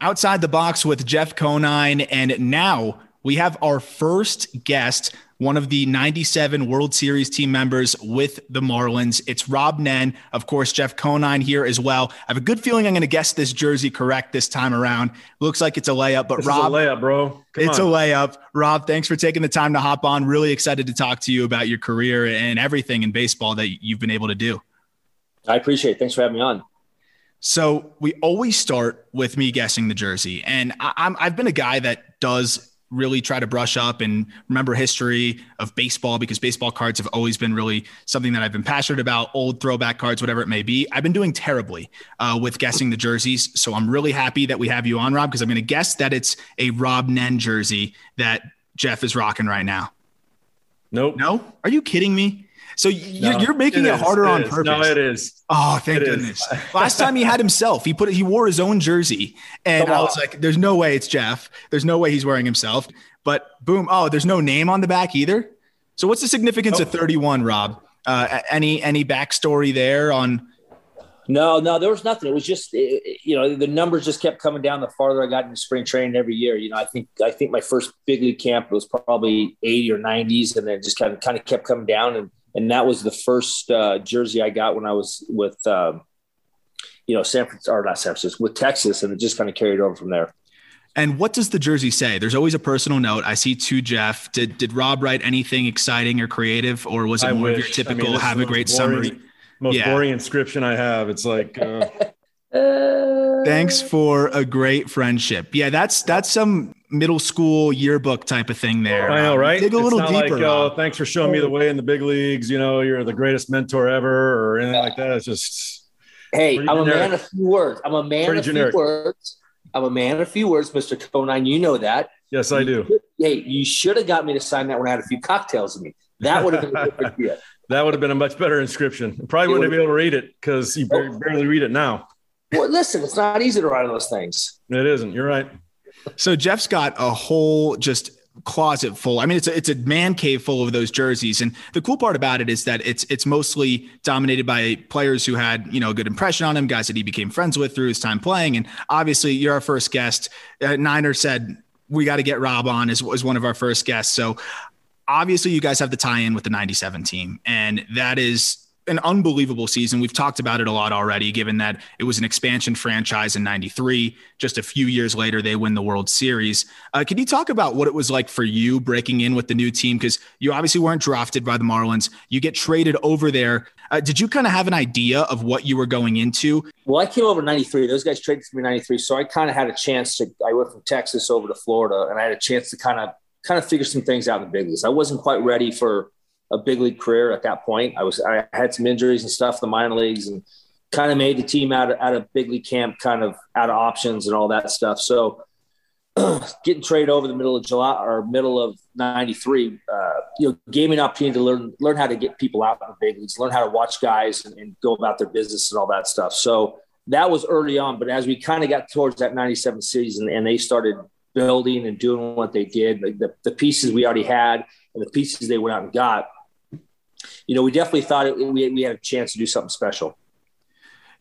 Outside the Box with Jeff Conine. And now we have our first guest, one of the 97 World Series team members with the Marlins. It's Rob Nen. Of course, Jeff Conine here as well. I have a good feeling I'm going to guess this jersey correct this time around. Looks like it's a layup, but this Rob. Is a layup, bro. Come it's on. a layup. Rob, thanks for taking the time to hop on. Really excited to talk to you about your career and everything in baseball that you've been able to do. I appreciate it. Thanks for having me on. So we always start with me guessing the jersey, and I, I'm I've been a guy that does really try to brush up and remember history of baseball because baseball cards have always been really something that I've been passionate about. Old throwback cards, whatever it may be. I've been doing terribly uh, with guessing the jerseys, so I'm really happy that we have you on, Rob, because I'm going to guess that it's a Rob Nen jersey that Jeff is rocking right now. Nope. No, are you kidding me? So you're, No, you're making it, is, harder it on is. purpose. No, it is. Oh, thank It is. goodness. Last time he had himself, he put it, he wore his own jersey. And Come I was on. like, there's no way it's Jeff. There's no way he's wearing himself. But boom. Oh, there's no name on the back either. So what's the significance of 31, Rob? Uh, any any backstory there on No, no, there was nothing. It was just it- it- you know the numbers just kept coming down the farther I got into spring training every year. You know, I think I think my first big league camp was probably 80 or 90s, and then it just kind of kind of kept coming down, and and that was the first uh, jersey I got when I was with um, you know San Francisco or not San Francisco with Texas, and it just kind of carried over from there. and what does the jersey say? There's always a personal note. I see to Jeff. Did did Rob write anything exciting or creative, or was it I more of your wish. I mean, typical this have a great most boring- summary? Most Yeah. boring inscription I have. It's like, uh, Thanks for a great friendship. Yeah, that's that's some middle school yearbook type of thing there. I know, Um, right? Dig a It's little not deeper. Like, oh, thanks for showing me the way in the big leagues. You know, you're the greatest mentor ever, or anything like that. It's just Hey, I'm a man of few words. I'm a man Pretty of generic. few words. I'm a man of few words, Mr. Conine. You know that. yes, I do. Hey, you should have got me to sign that when I had a few cocktails in me. That would have been a perfect deal. That would have been a much better inscription. Probably It wouldn't have been able to read it because you barely read it now. Well, listen, it's not easy to write on those things. It isn't. You're right. So Jeff's got a whole just closet full. I mean, it's a, it's a man cave full of those jerseys. And the cool part about it is that it's it's mostly dominated by players who had you know a good impression on him, guys that he became friends with through his time playing. And obviously, you're our first guest. Uh, Niner said we got to get Rob on as, as one of our first guests. So obviously, you guys have the tie-in with the '97 team, and that is an unbelievable season. We've talked about it a lot already, given that it was an expansion franchise in 93. Just a few years later, they win the World Series. Uh, can you talk about what it was like for you breaking in with the new team? Because you obviously weren't drafted by the Marlins. You get traded over there. Uh, did you kind of have an idea of what you were going into? Well, I came over in 93. Those guys traded for me in 93. So I kind of had a chance to, I went from Texas over to Florida and I had a chance to kind of, kind of figure some things out in the big leagues. I wasn't quite ready for a big league career at that point. I was, I had some injuries and stuff in the minor leagues and kind of made the team out of, out of big league camp, kind of out of options and all that stuff. So getting traded over the middle of July or middle of 93, uh, you know, gave me an opportunity to learn, learn how to get people out in the big leagues, learn how to watch guys and, and go about their business and all that stuff. So that was early on, but as we kind of got towards that 97 season and they started building and doing what they did, like the, the pieces we already had and the pieces they went out and got, you know, we definitely thought it, we, we had a chance to do something special.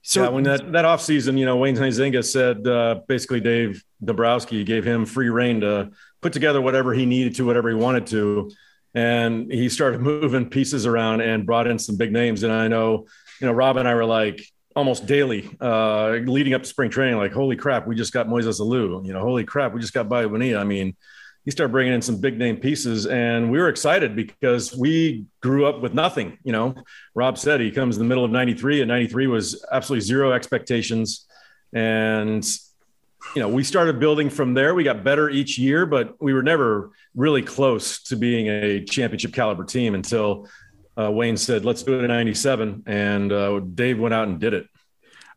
So yeah, when that that offseason, you know, Wayne Huizinga said uh, basically Dave Dombrowski gave him free reign to put together whatever he needed to, whatever he wanted to, and he started moving pieces around and brought in some big names. And I know, you know, Rob and I were like almost daily uh, leading up to spring training, like, holy crap, we just got Moises Alou. You know, holy crap, we just got Bobby Bonilla. I mean, he started bringing in some big name pieces and we were excited because we grew up with nothing you know. Rob said he comes in the middle of 93 and 93 was absolutely zero expectations. And you know we started building from there. We got better each year but we were never really close to being a championship caliber team until uh, wayne said let's do it in 97 and uh, dave went out and did it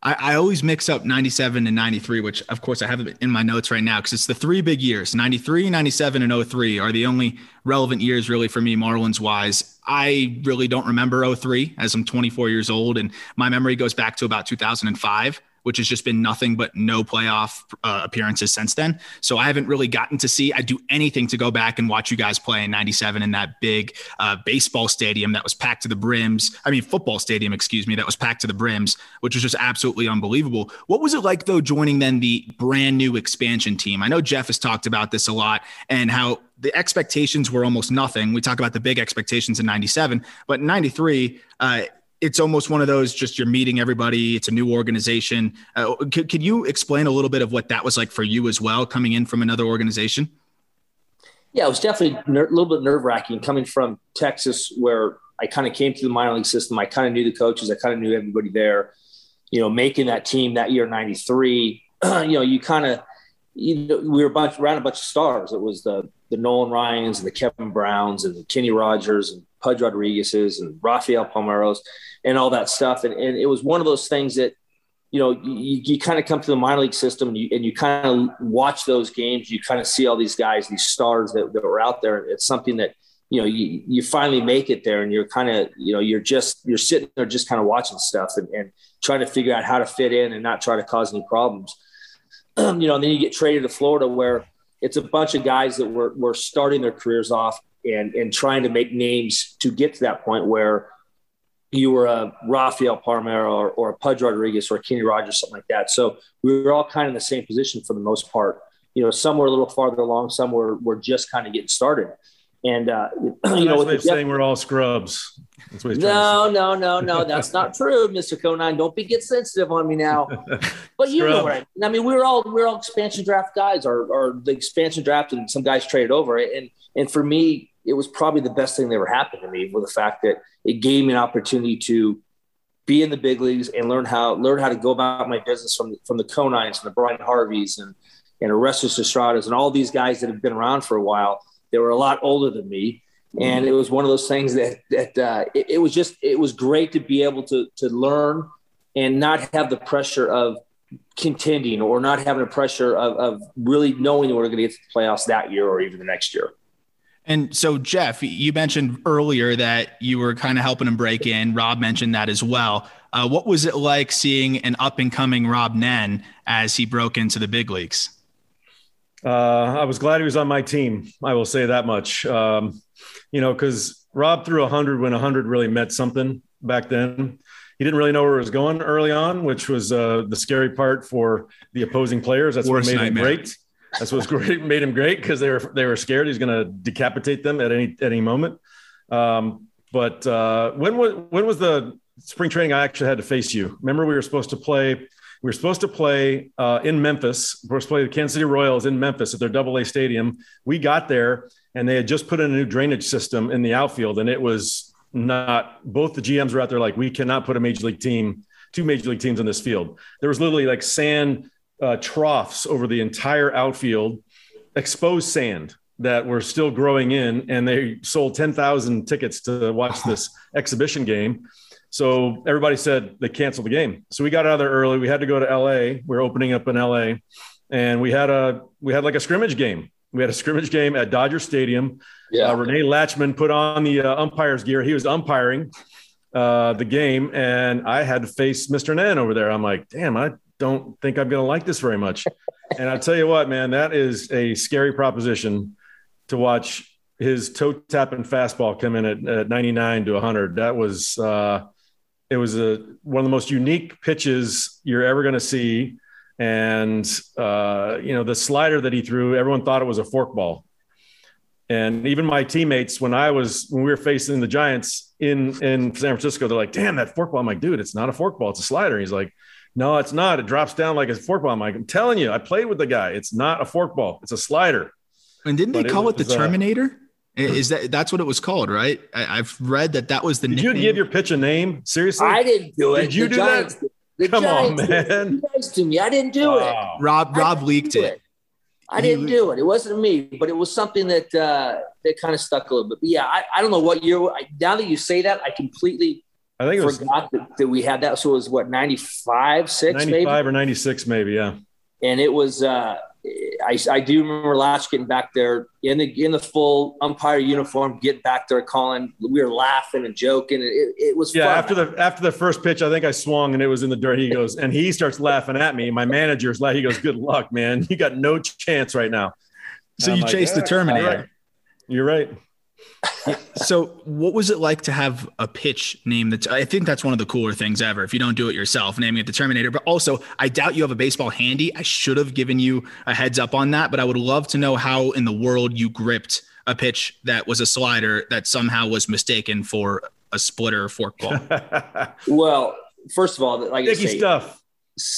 I, I always mix up 97 and 93, which of course I have in my notes right now because it's the three big years 93, 97, and 03 are the only relevant years really for me, Marlins wise. I really don't remember 03 as I'm 24 years old, and my memory goes back to about 2005 which has just been nothing but no playoff uh, appearances since then. So I haven't really gotten to see. I'd do anything to go back and watch you guys play in '97 in that big uh, baseball stadium that was packed to the brims. I mean, football stadium, excuse me, that was packed to the brims, which was just absolutely unbelievable. What was it like though joining then the brand new expansion team? I know Jeff has talked about this a lot and how the expectations were almost nothing. We talk about the big expectations in 97, but in 93, uh, it's almost one of those just you're meeting everybody. It's a new organization. Uh, could, could you explain a little bit of what that was like for you as well, coming in from another organization? Yeah, it was definitely a ner- little bit nerve wracking coming from Texas, where I kind of came through the minor league system. I kind of knew the coaches, I kind of knew everybody there. You know, making that team that year, 93, you know, you kind of, you know, we were a bunch around a bunch of stars. It was the the Nolan Ryans and the Kevin Browns and the Kenny Rogers and Pudge Rodriguez's and Rafael Palmeiros and all that stuff. And, and it was one of those things that, you know, you, you kind of come to the minor league system and you, and you kind of watch those games. You kind of see all these guys, these stars that, that were out there. It's something that, you know, you, you finally make it there and you're kind of, you know, you're just, you're sitting there just kind of watching stuff and, and trying to figure out how to fit in and not try to cause any problems. you know, and then you get traded to Florida where it's a bunch of guys that were, were starting their careers off and, and trying to make names to get to that point where you were a Rafael Palmeiro or, or a Pudge Rodriguez or a Kenny Rogers, something like that. So we were all kind of in the same position for the most part. You know, some were a little farther along, some were, were just kind of getting started. And, uh, you know, with saying we're all scrubs. no, no, no, no, that's not true, Mr. Conine. Don't be get sensitive on me now. But you know what I mean. I mean, we were all we are all expansion draft guys, or or the expansion draft, and some guys traded over. And and for me, it was probably the best thing that ever happened to me, with the fact that it gave me an opportunity to be in the big leagues and learn how learn how to go about my business from from the Conines and the Bryan Harveys and and Orestes Destrades and all these guys that have been around for a while. They were a lot older than me and it was one of those things that that uh, it, it, was just it was great to be able to to learn and not have the pressure of contending or not having the pressure of, of really knowing we're going to get to the playoffs that year or even the next year. And so, Jeff, you mentioned earlier that you were kind of helping him break in. Rob mentioned that as well. Uh, what was it like seeing an up and coming Rob Nen as he broke into the big leagues? Uh, I was glad he was on my team. I will say that much. Um, you know, because Rob threw 100 when 100 really meant something back then. He didn't really know where it was going early on, which was uh, the scary part for the opposing players. That's Worst what made nightmare. him great. That's what great, made him great because they were they were scared he's going to decapitate them at any any moment. Um, but uh, when was when was the spring training? I actually had to face you. Remember, we were supposed to play. We were supposed to play uh, in Memphis. We were supposed to play the Kansas City Royals in Memphis at their Double A stadium. We got there and they had just put in a new drainage system in the outfield, and it was not. Both the GMs were out there like, we cannot put a major league team, two major league teams in this field. There was literally like sand uh, troughs over the entire outfield, exposed sand that were still growing in, and they sold ten thousand tickets to watch this exhibition game. So everybody said they canceled the game. So we got out of there early. We had to go to LA. We we're opening up in LA, and we had a we had like a scrimmage game we had a scrimmage game at Dodger Stadium. Yeah. Uh, Rene Lachemann put on the uh, umpire's gear. He was umpiring uh, the game, and I had to face Mr. Nen over there. I'm like, damn, I don't think I'm going to like this very much. and I'll tell you what, man, that is a scary proposition to watch his toe tapping fastball come in at, at 99 to 100. That was, uh, it was a, one of the most unique pitches you're ever going to see and uh, you know the slider that he threw, everyone thought it was a forkball. And even my teammates, when I was when we were facing the Giants in in San Francisco, they're like, "Damn, that forkball!" I'm like, "Dude, it's not a forkball; it's a slider." He's like, "No, it's not. It drops down like a forkball." I'm like, "I'm telling you, I played with the guy. It's not a forkball; it's a slider." And didn't they but call it, it the uh, Terminator? Uh, is that that's what it was called, right? I, have read that that was the. Did nickname. you give your pitch a name? Seriously, I didn't do it. Did you the do Giants that? The Come Giants on, man. to me. I didn't do wow. it. Rob Rob leaked it. it. I didn't do it. It wasn't me, but it was something that uh, that kind of stuck a little bit. But yeah, I, I don't know what year. I, now that you say that, I completely I think it forgot was, that, that, we had that. So it was what 95, 6 95 maybe? or 96 maybe, yeah. And it was uh, I, I do remember Latch getting back there in the in the full umpire uniform, getting back there calling. We were laughing and joking. It, it was yeah. fun. After the after the first pitch, I think I swung and it was in the dirt. He goes and he starts laughing at me. My manager's like, he goes, "Good luck, man. You got no chance right now." So you like, chased yeah, the Terminator. You're right so what was it like to have a pitch named the I think that's one of the cooler things ever if you don't do it yourself naming it the Terminator. But also I doubt you have a baseball handy. I should have given you a heads up on that but I would love to know how in the world you gripped a pitch that was a slider that somehow was mistaken for a splitter forkball well first of all like sticky say, stuff.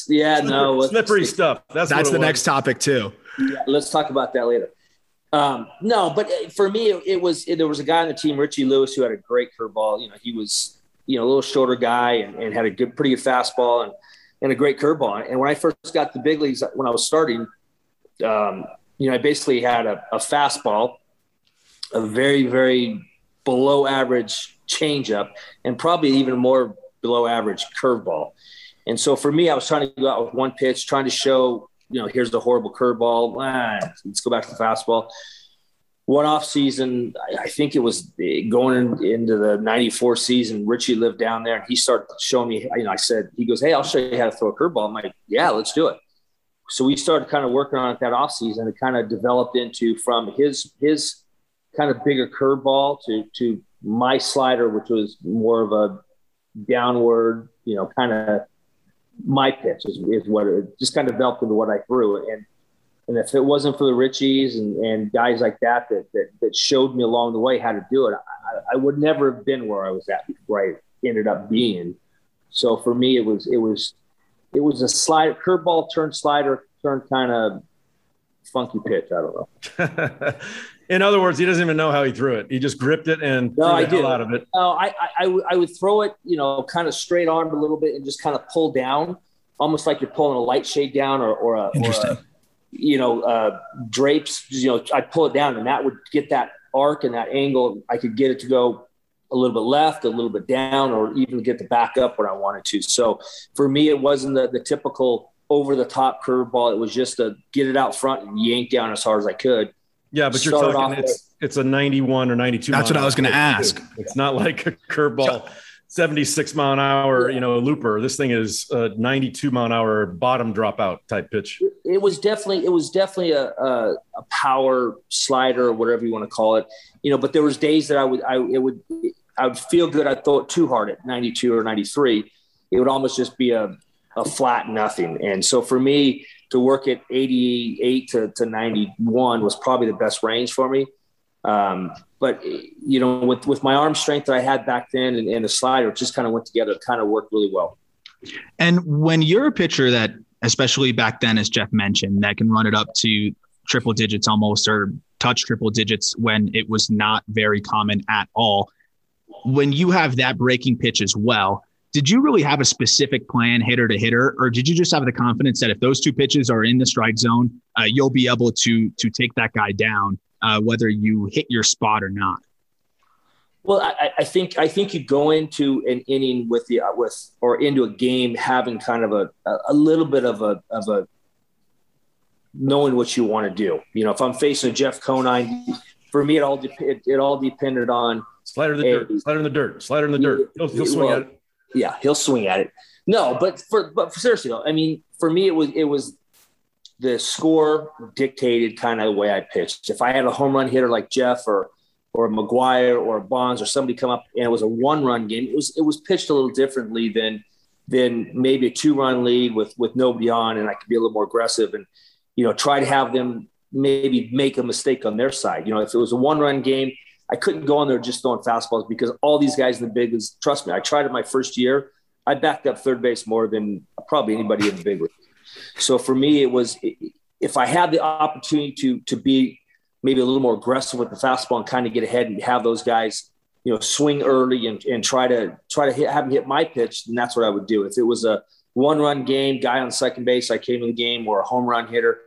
Yeah slippery, no slippery stuff. That's that's the next topic too. Yeah, let's talk about that later um, no, but uh, for me, it, was it, there was a guy on the team, Richie Lewis, who had a great curveball. You know, he was you know a little shorter guy and, and had a good, pretty good fastball and and a great curveball. And when I first got the big leagues, when I was starting, um, you know, I basically had a, a fastball, a very very below average changeup, and probably even more below average curveball. And so for me, I was trying to go out with one pitch, trying to show you know, here's the horrible curveball. Ah, let's go back to the fastball. One off season, I, think it was going into the '94 season. Richie lived down there, and he started showing me. You know, I said, he goes, "Hey, I'll show you how to throw a curveball." I'm like, "Yeah, let's do it." So we started kind of working on it that off season. It kind of developed into from his his kind of bigger curveball to to my slider, which was more of a downward, you know, kind of my pitch is, is what it just kind of developed into what I threw. And and if it wasn't for the Richies and, and guys like that, that that that showed me along the way how to do it, I, I would never have been where I was at, where I ended up being. So for me, it was it was it was a slide curveball turn slider turn kind of funky pitch. I don't know. In other words, he doesn't even know how he threw it. He just gripped it and no, I did out of it. No, I, I, I would throw it, you know, kind of straight arm a little bit and just kind of pull down, almost like you're pulling a light shade down or, or a, Interesting. Or a, you know, uh, drapes. You know, I'd pull it down and that would get that arc and that angle. I could get it to go a little bit left, a little bit down, or even get the back up when I wanted to. So for me, it wasn't the, the typical over the top curveball. It was just to get it out front and yank down as hard as I could yeah, but you're talking it's it's a 91 or 92. That's what I was going to ask. It's not like a curveball, 76 mile an hour, you know, looper. This thing is a 92 mile an hour bottom dropout type pitch. It was definitely it was definitely a, a, a power slider or whatever you want to call it. You know, but there was days that I would I it would I would feel good. I throw it too hard at 92 or 93. It would almost just be a a flat nothing. And so for me, to work at 88 to, to 91 was probably the best range for me. Um, but you know, with, with my arm strength that I had back then and, and the slider, it just kind of went together. Kind of worked really well. And when you're a pitcher that, especially back then, as Jeff mentioned, that can run it up to triple digits almost or touch triple digits when it was not very common at all. When you have that breaking pitch as well, did you really have a specific plan hitter to hitter or did you just have the confidence that if those two pitches are in the strike zone uh, you'll be able to to take that guy down uh, whether you hit your spot or not? Well I, I, think i think you go into an inning with the uh, with or into a game having kind of a a little bit of a of a knowing what you want to do. You know if i'm facing a jeff conine for me it all de- it, it all depended on slider in the a, dirt slider in the dirt slider in the dirt. He'll, he'll swing well, at it yeah, he'll swing at it. No, but for but for seriously though, I mean, for me it was it was the score dictated kind of the way I pitched. If I had a home run hitter like Jeff or or McGwire or Bonds or somebody come up and it was a one run game, it was it was pitched a little differently than than maybe a two run lead with with nobody on, and I could be a little more aggressive and you know try to have them maybe make a mistake on their side. You know, if it was a one run game, I couldn't go on there just throwing fastballs because all these guys in the big leagues, trust me, I tried it my first year. I backed up third base more than probably anybody in the big. So for me, it was if I had the opportunity to to be maybe a little more aggressive with the fastball and kind of get ahead and have those guys, you know, swing early and, and try to try to hit, have them hit my pitch, then that's what I would do. If it was a one run game, guy on second base, I came in the game, or a home run hitter,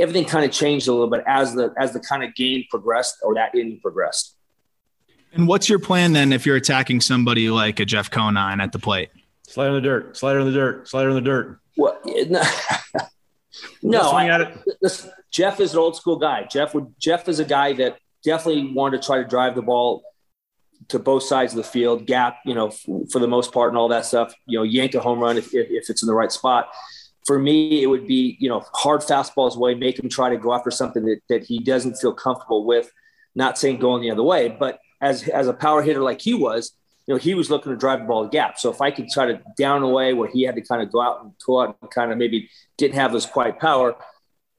everything kind of changed a little bit as the as the kind of game progressed or that inning progressed. And what's your plan then if you're attacking somebody like a Jeff Conine at the plate? Slider in the dirt, slider in the dirt, slider in the dirt. Well, No, I, this, Jeff is an old school guy. Jeff would Jeff is a guy that definitely wanted to try to drive the ball to both sides of the field, gap, you know, f- for the most part, and all that stuff. You know, yank a home run if, if, if it's in the right spot. For me, it would be you know hard fastballs away, make him try to go after something that, that he doesn't feel comfortable with. Not saying going the other way, but as as a power hitter like he was, you know, he was looking to drive the ball to gap. So if I could try to down away where he had to kind of go out and go out and kind of maybe didn't have his quiet power,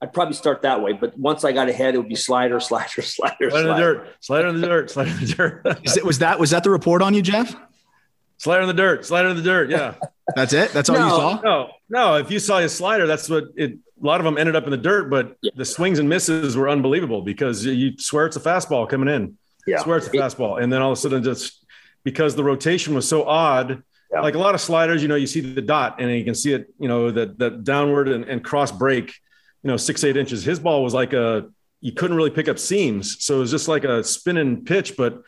I'd probably start that way. But once I got ahead, it would be slider, slider, slider, slider. in the dirt, slider in the dirt, slider in the dirt. it, was that was that the report on you, Jeff? Slider in the dirt, slider in the dirt. Yeah. that's it. That's all no, you saw. No, no. If you saw his slider, that's what it. A lot of them ended up in the dirt, but yeah. the swings and misses were unbelievable because you swear it's a fastball coming in. Yeah. swear it's a fastball, and then all of a sudden, just because the rotation was so odd. Yeah. Like a lot of sliders, you know, you see the dot and you can see it, you know, that that downward and, and cross break you know, six, eight inches. His ball was like a, you couldn't really pick up seams. So it was just like a spinning pitch, but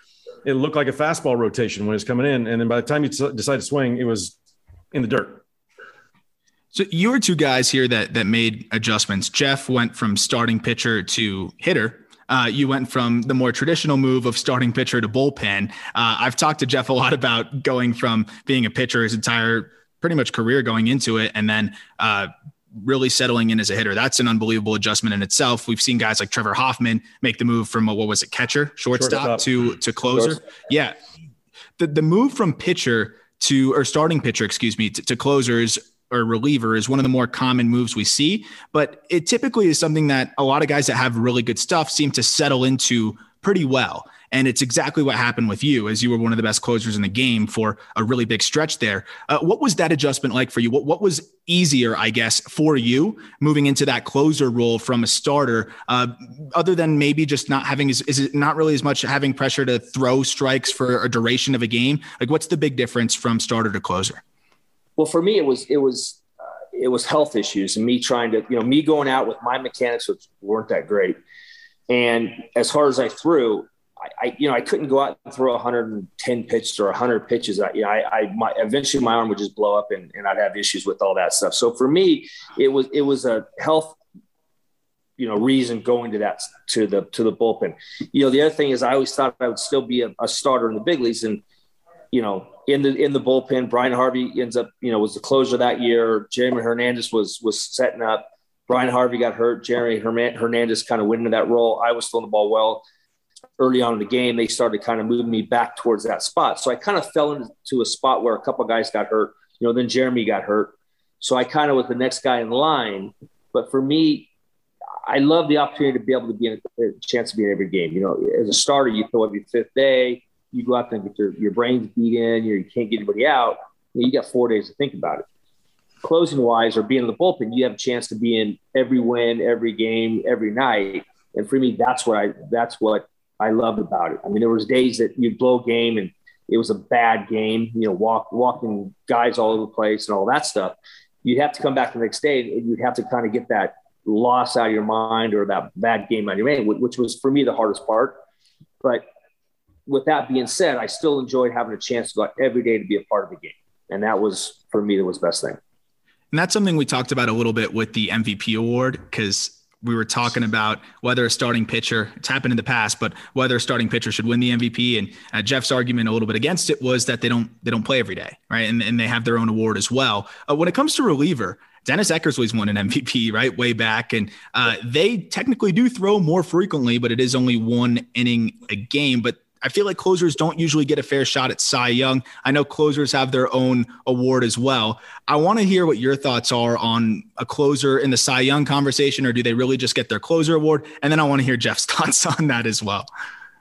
it looked like a fastball rotation when it was coming in. And then by the time you decide to swing, it was in the dirt. So you were two guys here that that made adjustments. Jeff went from starting pitcher to hitter. Uh, you went from the more traditional move of starting pitcher to bullpen. Uh, I've talked to Jeff a lot about going from being a pitcher his entire pretty much career going into it, and then uh, really settling in as a hitter. That's an unbelievable adjustment in itself. We've seen guys like Trevor Hoffman make the move from a, what was it, catcher, shortstop, shortstop. to to closer. Shortstop. Yeah, the the move from pitcher to or starting pitcher, excuse me, to, to closers or reliever is one of the more common moves we see, but it typically is something that a lot of guys that have really good stuff seem to settle into pretty well. And it's exactly what happened with you, as you were one of the best closers in the game for a really big stretch there. Uh, what was that adjustment like for you? What, what was easier, I guess, for you moving into that closer role from a starter, uh, other than maybe just not having, is, is it not really as much having pressure to throw strikes for a duration of a game? Like, what's the big difference from starter to closer? Well, for me, it was, it was, uh, it was health issues and me trying to, you know, me going out with my mechanics, which weren't that great. And as hard as I threw, I, you know, I couldn't go out and throw 110 pitches or 100 pitches. I, you know, I, I my, eventually my arm would just blow up and, and I'd have issues with all that stuff. So for me, it was it was a health, you know, reason going to that to the to the bullpen. You know, the other thing is I always thought I would still be a, a starter in the big leagues, and you know, in the in the bullpen, Bryan Harvey ends up, you know, was the closer that year. Jeremy Hernandez was was setting up. Bryan Harvey got hurt. Jeremy Hernandez kind of went into that role. I was throwing the ball well early on in the game, they started kind of moving me back towards that spot. So I kind of fell into a spot where a couple guys got hurt. You know, then Jeremy got hurt. So I kind of was the next guy in line. But for me, I love the opportunity to be able to be in a, chance to be in every game. You know, as a starter, you throw every fifth day, you go out there and get your, your brains beat in, you can't get anybody out. You, know, you got four days to think about it. Closing wise or being in the bullpen, you have a chance to be in every win, every game, every night. And for me, that's what I that's what I loved about it. I mean, there was days that you'd blow a game and it was a bad game, you know, walk, walking guys all over the place and all that stuff. You'd have to come back the next day and you'd have to kind of get that loss out of your mind or that bad game out of your mind, which was for me the hardest part. But with that being said, I still enjoyed having a chance to go out every day to be a part of the game. And that was for me, that was the best thing. And that's something we talked about a little bit with the MVP award because we were talking about whether a starting pitcher, it's happened in the past, but whether a starting pitcher should win the MVP. And uh, Jeff's argument a little bit against it was that they don't they don't play every day, right? And, and they have their own award as well. Uh, when it comes to reliever, Dennis Eckersley's won an MVP, right, way back, and uh, they technically do throw more frequently, but it is only one inning a game. But I feel like closers don't usually get a fair shot at Cy Young. I know closers have their own award as well. I want to hear what your thoughts are on a closer in the Cy Young conversation, or do they really just get their closer award? And then I want to hear Jeff's thoughts on that as well.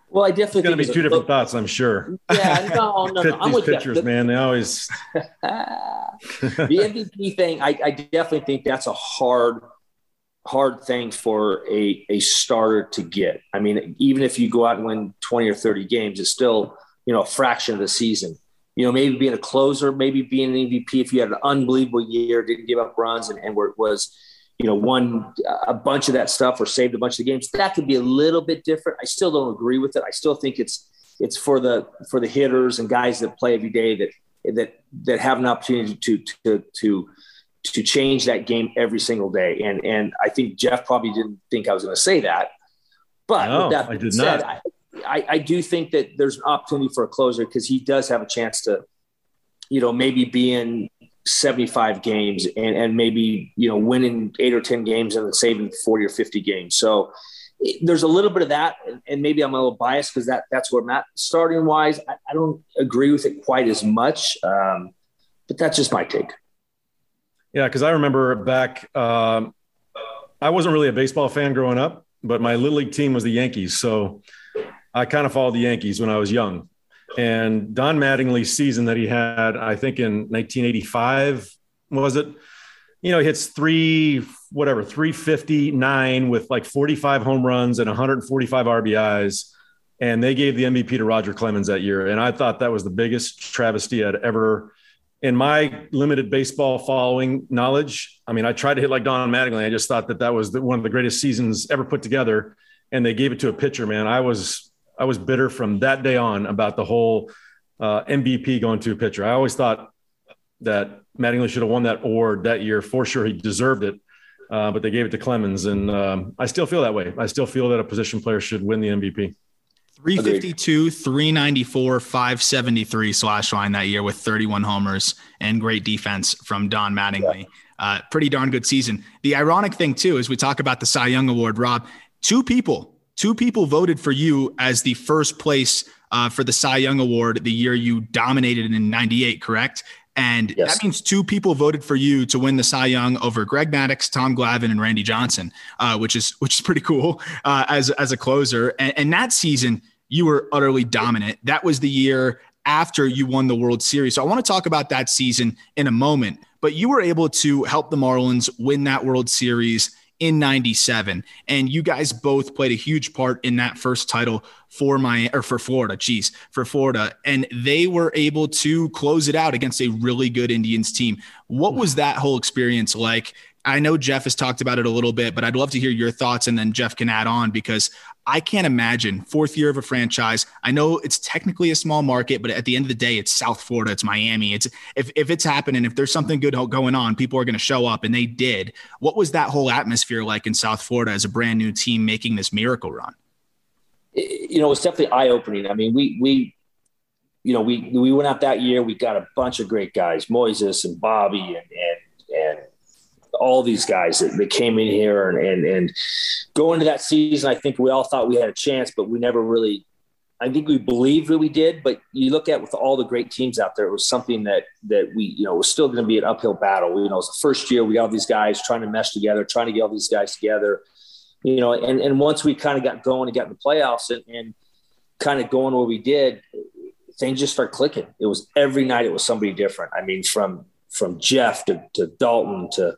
Well, I definitely it's going to be two different thoughts, I'm sure. Yeah, no, no, no. I'm These with pitchers, man, they always the MVP thing. I, I definitely think that's a hard hard thing for a, a starter to get. I mean, even if you go out and win 20 or 30 games, it's still, you know, a fraction of the season. You know, maybe being a closer, maybe being an MVP if you had an unbelievable year, didn't give up runs and, and where it was, you know, won a bunch of that stuff or saved a bunch of the games. That could be a little bit different. I still don't agree with it. I still think it's it's for the for the hitters and guys that play every day that that that have an opportunity to to to to change that game every single day. And and I think Jeff probably didn't think I was going to say that, but no, that I did said, not. I, I, I do think that there's an opportunity for a closer because he does have a chance to, you know, maybe be in 75 games and, and maybe, you know, winning eight or 10 games and then saving 40 or 50 games. So there's a little bit of that. And maybe I'm a little biased because that, that's where I'm at. Starting wise, I, I, don't agree with it quite as much. Um, but that's just my take. Yeah, because I remember back, um, I wasn't really a baseball fan growing up, but my little league team was the Yankees. So I kind of followed the Yankees when I was young. And Don Mattingly's season that he had, I think in 1985, was it? You know, he hits three, whatever, 359 with like 45 home runs and 145 RBIs. And they gave the MVP to Roger Clemens that year. And I thought that was the biggest travesty I'd ever, in my limited baseball following knowledge. I mean, I tried to hit like Don Mattingly. I just thought that that was the, one of the greatest seasons ever put together. And they gave it to a pitcher, man. I was I was bitter from that day on about the whole uh, MVP going to a pitcher. I always thought that Mattingly should have won that award that year for sure. He deserved it, uh, but they gave it to Clemens, and um, I still feel that way. I still feel that a position player should win the MVP. 352, 394, 573 slash line that year with 31 homers and great defense from Don Mattingly. Yeah. Uh, pretty darn good season. The ironic thing, too, is we talk about the Cy Young Award, Rob, two people two people voted for you as the first place uh, for the Cy Young Award the year you dominated in 98, correct? And yes. that means two people voted for you to win the Cy Young over Greg Maddux, Tom Glavine, and Randy Johnson, uh, which is which is pretty cool uh, as as a closer. And, and that season, you were utterly dominant. That was the year after you won the World Series. So I want to talk about that season in a moment. But you were able to help the Marlins win that World Series in 97 and you guys both played a huge part in that first title for my or for Florida geez for Florida and they were able to close it out against a really good Indians team what was that whole experience like I know Jeff has talked about it a little bit, but I'd love to hear your thoughts and then Jeff can add on because I can't imagine fourth year of a franchise. I know it's technically a small market, but at the end of the day, it's South Florida, it's Miami. It's if if it's happening, if there's something good going on, people are going to show up, and they did. What was that whole atmosphere like in South Florida as a brand new team making this miracle run? You know, it's definitely eye opening. I mean, we we you know we we went out that year. We got a bunch of great guys, Moises and Bobby and all these guys that, that came in here and, and, and going to that season, I think we all thought we had a chance, but we never really, I think we believed that we did, but you look at with all the great teams out there, it was something that, that we, you know, was still going to be an uphill battle. You know, it was the first year we got all these guys trying to mesh together, trying to get all these guys together, you know, and, and once we kind of got going and got in the playoffs and, and kind of going where we did, things just started clicking. It was every night it was somebody different. I mean, from, from Jeff to, to Daulton to,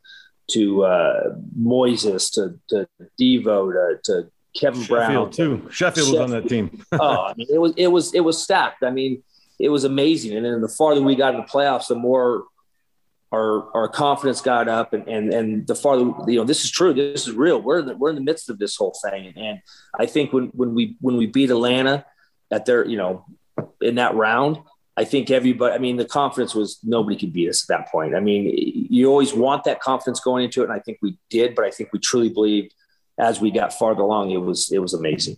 to uh, Moises to, to Devo to, to Kevin Sheffield Brown too. Sheffield, was on that team. oh, I mean, it was it was it was stacked. I mean, it was amazing. And then the farther we got in the playoffs, the more our our confidence got up, and and and the farther you know this is true. This is real. We're in the, we're in the midst of this whole thing, and I think when when we when we beat Atlanta at their you know in that round, I think everybody, I mean, the confidence was nobody could beat us at that point. I mean, you always want that confidence going into it. And I think we did, but I think we truly believed as we got farther along, it was, it was amazing.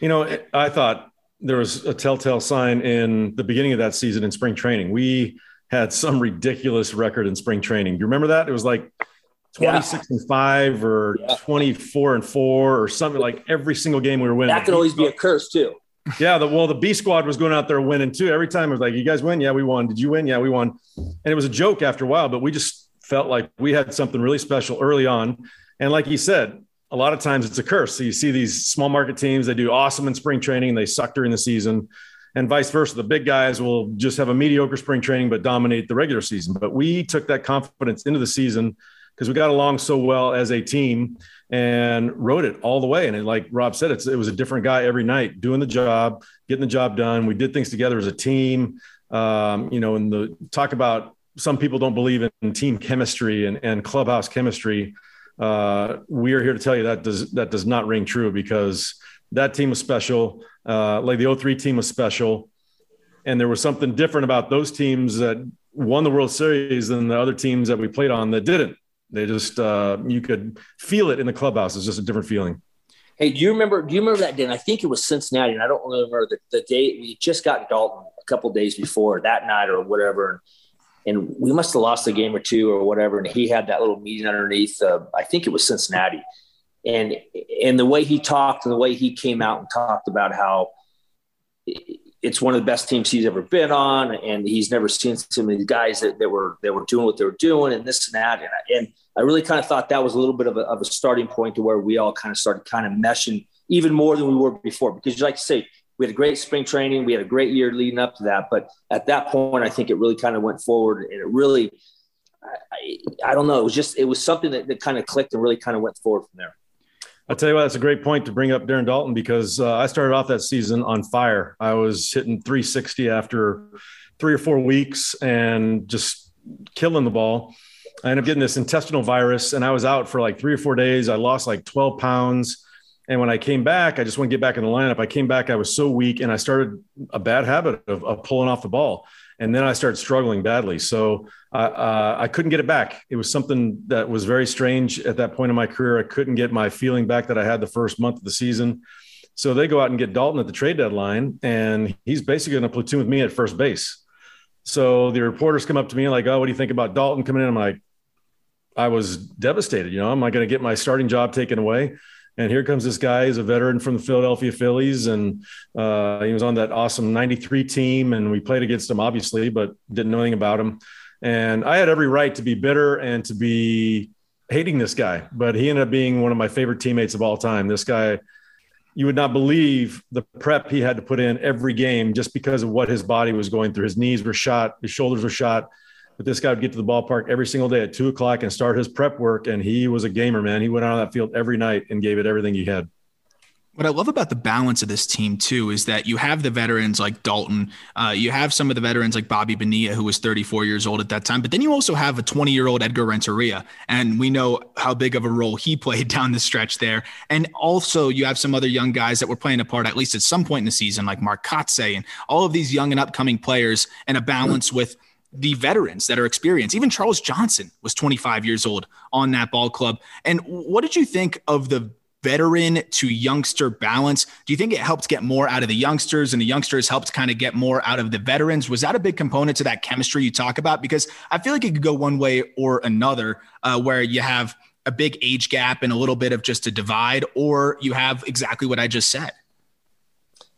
You know, I thought there was a telltale sign in the beginning of that season in spring training. We had some ridiculous record in spring training. Do you remember that? It was like 26 yeah. and five or yeah. 24 and four or something like every single game we were winning. That could always be a curse too yeah, the well, the B squad was going out there winning too. Every time it was like, "You guys win? Yeah, we won. Did you win? Yeah, we won." And it was a joke after a while, but we just felt like we had something really special early on. And like you said, a lot of times it's a curse. So you see these small market teams, they do awesome in spring training, and they suck during the season, and vice versa. The big guys will just have a mediocre spring training but dominate the regular season. But we took that confidence into the season because we got along so well as a team and wrote it all the way. And it, like Rob said, it was a different guy every night doing the job, getting the job done. We did things together as a team. Um, you know, and the talk about some people don't believe in team chemistry and, and clubhouse chemistry. Uh, we are here to tell you that does that does not ring true because that team was special. Uh, like the 03 team was special. And there was something different about those teams that won the World Series than the other teams that we played on that didn't. They just uh, you could feel it in the clubhouse. It's just a different feeling. Hey, do you remember? Do you remember that day? And I think it was Cincinnati, and I don't really remember the, the day we just got Daulton a couple days before that night or whatever, and, and, we must have lost a game or two or whatever. And he had that little meeting underneath. Uh, I think it was Cincinnati, and and the way he talked and the way he came out and talked about how it's one of the best teams he's ever been on, and he's never seen of these guys that, that were that were doing what they were doing, and this and that. And I, and I really kind of thought that was a little bit of a, of a starting point to where we all kind of started kind of meshing even more than we were before. Because, like I say, we had a great spring training, we had a great year leading up to that, but at that point, I think it really kind of went forward, and it really, I, I don't know, it was just it was something that, that kind of clicked and really kind of went forward from there. I'll tell you what, that's a great point to bring up Darren Daulton because uh, I started off that season on fire. I was hitting 360 after three or four weeks and just killing the ball. I ended up getting this intestinal virus and I was out for like three or four days. I lost like 12 pounds. And when I came back, I just want to get back in the lineup. I came back, I was so weak and I started a bad habit of, of pulling off the ball and then I started struggling badly. So uh, I couldn't get it back. It was something that was very strange at that point in my career. I couldn't get my feeling back that I had the first month of the season. So they go out and get Daulton at the trade deadline, and he's basically going to platoon with me at first base. So the reporters come up to me like, "Oh, what do you think about Daulton coming in?" I'm like, I was devastated. You know, am I going to get my starting job taken away? And here comes this guy. He's a veteran from the Philadelphia Phillies, and uh, he was on that awesome '93 team. And we played against him, obviously, but didn't know anything about him. And I had every right to be bitter and to be hating this guy, but he ended up being one of my favorite teammates of all time. This guy, you would not believe the prep he had to put in every game just because of what his body was going through. His knees were shot, his shoulders were shot but this guy would get to the ballpark every single day at two o'clock and start his prep work. And he was a gamer, man. He went out on that field every night and gave it everything he had. What I love about the balance of this team too is that you have the veterans like Daulton, uh, you have some of the veterans like Bobby Bonilla, who was 34 years old at that time, but then you also have a 20 year old Edgar Renteria, and we know how big of a role he played down the stretch there. And also you have some other young guys that were playing a part at least at some point in the season, like Mark Kotsay and all of these young and upcoming players, and a balance with the veterans that are experienced. Even Charles Johnson was 25 years old on that ball club. And what did you think of the veteran to youngster balance? Do you think it helped get more out of the youngsters and the youngsters helped kind of get more out of the veterans? Was that a big component to that chemistry you talk about? Because I feel like it could go one way or another, uh, where you have a big age gap and a little bit of just a divide, or you have exactly what I just said.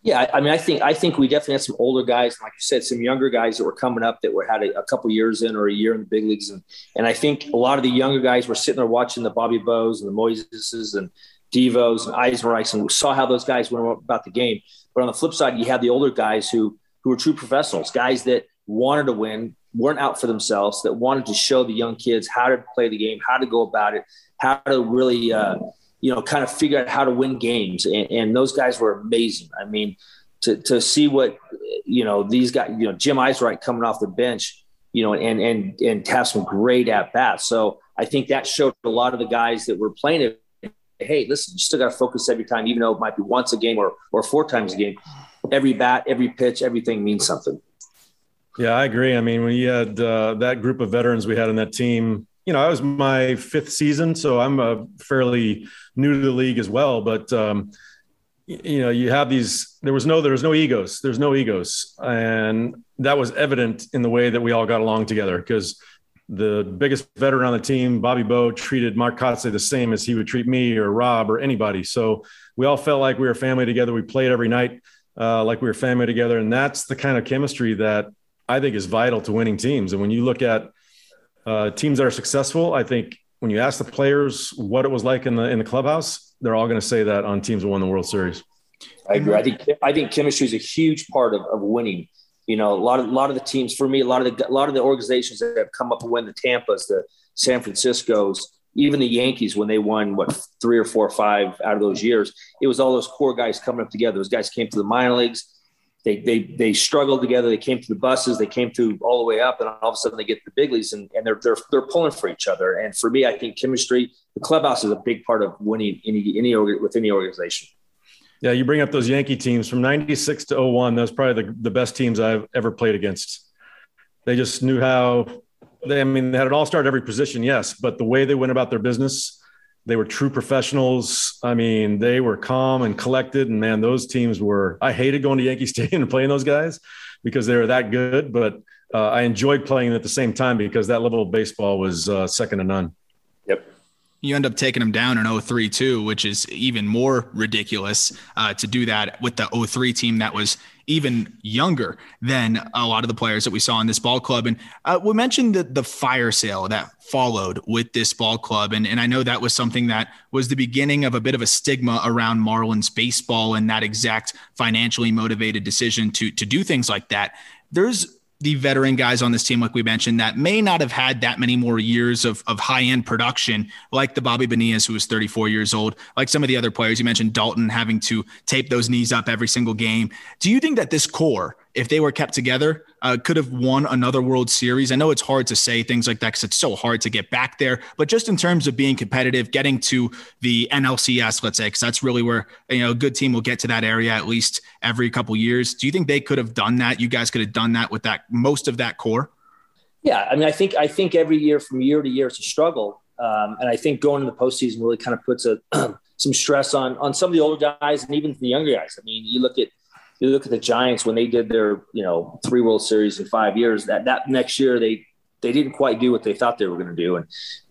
Yeah, I mean, I think I think we definitely had some older guys, like you said, some younger guys that were coming up that were had a, a couple years in or a year in the big leagues, and and I think a lot of the younger guys were sitting there watching the Bobby Bows and the Moiseses and Devos and Eisenreichs, and saw how those guys went about the game. But on the flip side, you had the older guys who who were true professionals, guys that wanted to win, weren't out for themselves, that wanted to show the young kids how to play the game, how to go about it, how to really. Uh, you know, kind of figure out how to win games. And, and those guys were amazing. I mean, to, to see what, you know, these guys, you know, Jim Eisenreich coming off the bench, you know, and, and, and have some great at bats. So I think that showed a lot of the guys that were playing it. Hey, listen, you still got to focus every time, even though it might be once a game or, or four times a game. Every bat, every pitch, everything means something. Yeah, I agree. I mean, when you had uh, that group of veterans we had on that team, you know, I was my fifth season, so I'm a fairly new to the league as well. But um, you know, you have these. There was no, there was no egos. There's no egos, and that was evident in the way that we all got along together. Because the biggest veteran on the team, Bobby Bow, treated Mark Kotsay the same as he would treat me or Rob or anybody. So we all felt like we were family together. We played every night uh, like we were family together, and that's the kind of chemistry that I think is vital to winning teams. And when you look at uh, teams that are successful, I think when you ask the players what it was like in the in the clubhouse, they're all going to say that on teams that won the World Series. I agree. I think I think chemistry is a huge part of, of winning. You know, a lot of a lot of the teams for me, a lot of the a lot of the organizations that have come up and win the Tampa's, the San Francisco's, even the Yankees when they won what three or four or five out of those years, it was all those core guys coming up together. Those guys came to the minor leagues they they they struggled together. They came to the buses. They came through all the way up, and all of a sudden they get the big leagues, and, and they're they're they're pulling for each other. And for me, I think chemistry, the clubhouse is a big part of winning any any with any organization. Yeah, you bring up those Yankee teams from '96 to 01. Those probably the, the best teams I've ever played against. They just knew how they, I mean, they had an all star at every position, yes, but the way they went about their business, they were true professionals. I mean, they were calm and collected. And man, those teams were, I hated going to Yankee Stadium and playing those guys because they were that good. But uh, I enjoyed playing at the same time because that level of baseball was uh, second to none. Yep you end up taking them down in 03 too, which is even more ridiculous uh, to do that with the 03 team that was even younger than a lot of the players that we saw in this ball club. And uh, we mentioned the, the fire sale that followed with this ball club. And, and I know that was something that was the beginning of a bit of a stigma around Marlins baseball and that exact financially motivated decision to, to do things like that. There's the veteran guys on this team, like we mentioned, that may not have had that many more years of, of high end production, like the Bobby Bonillas, who was 34 years old, like some of the other players. You mentioned Daulton having to tape those knees up every single game. Do you think that this core if they were kept together, uh, could have won another World Series. I know it's hard to say things like that because it's so hard to get back there. But just in terms of being competitive, getting to the NLCS, let's say, because that's really where you know a good team will get to that area at least every couple years. Do you think they could have done that? You guys could have done that with that most of that core. Yeah, I mean, I think I think every year from year to year it's a struggle, um, and I think going to the postseason really kind of puts a some stress on on some of the older guys and even the younger guys. I mean, you look at you look at the Giants when they did their, you know, three World Series in five years. That that next year they they didn't quite do what they thought they were going to do. And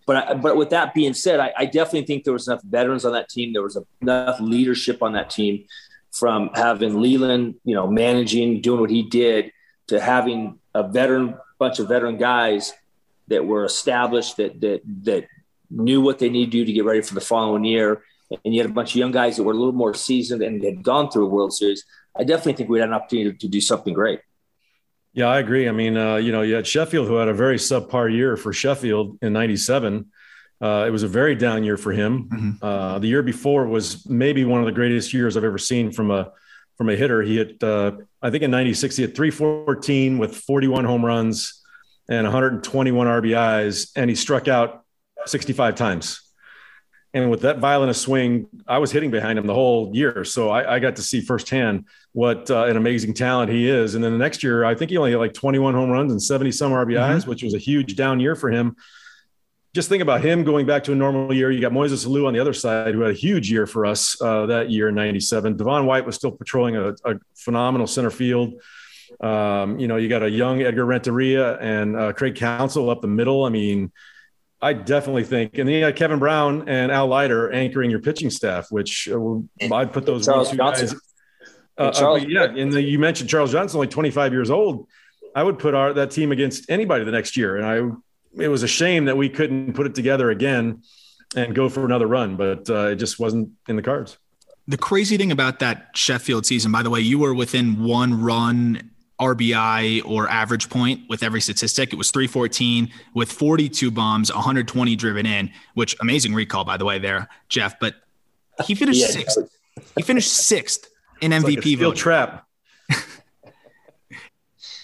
but but with that being said, I, I, definitely think there was enough veterans on that team. There was enough leadership on that team, from having Leyland, you know, managing, doing what he did, to having a veteran bunch of veteran guys that were established that that that knew what they needed to do to get ready for the following year. And you had a bunch of young guys that were a little more seasoned and had gone through a World Series. I definitely think we had an opportunity to do something great. Yeah, I agree. I mean, uh, you know, you had Sheffield who had a very subpar year for Sheffield in '97. Uh, it was a very down year for him. Mm-hmm. Uh, the year before was maybe one of the greatest years I've ever seen from a from a hitter. He hit, uh, I think, in '96 he had 314 with 41 home runs and 121 RBIs, and he struck out 65 times. And with that violent a swing, I was hitting behind him the whole year. So I, I got to see firsthand what uh, an amazing talent he is. And then the next year, I think he only had like 21 home runs and 70 some RBIs, mm-hmm. which was a huge down year for him. Just think about him going back to a normal year. You got Moises Alou on the other side, who had a huge year for us uh, that year in '97. Devon White was still patrolling a, a phenomenal center field. Um, you know, you got a young Edgar Renteria and uh, Craig Counsell up the middle. I mean, I definitely think, and then you got Kevin Brown and Al Leiter anchoring your pitching staff, which uh, I'd put those Charles guys. Uh, uh, yeah, and the, you mentioned Charles Johnson, only 25 years old. I would put our that team against anybody the next year, and I. It was a shame that we couldn't put it together again and go for another run, but uh, it just wasn't in the cards. The crazy thing about that Sheffield season, by the way, you were within one run RBI or average point with every statistic. It was 314 with 42 bombs, 120 driven in, which amazing recall, by the way, there, Jeff. But he finished yeah, sixth. He finished sixth in MVP like trap.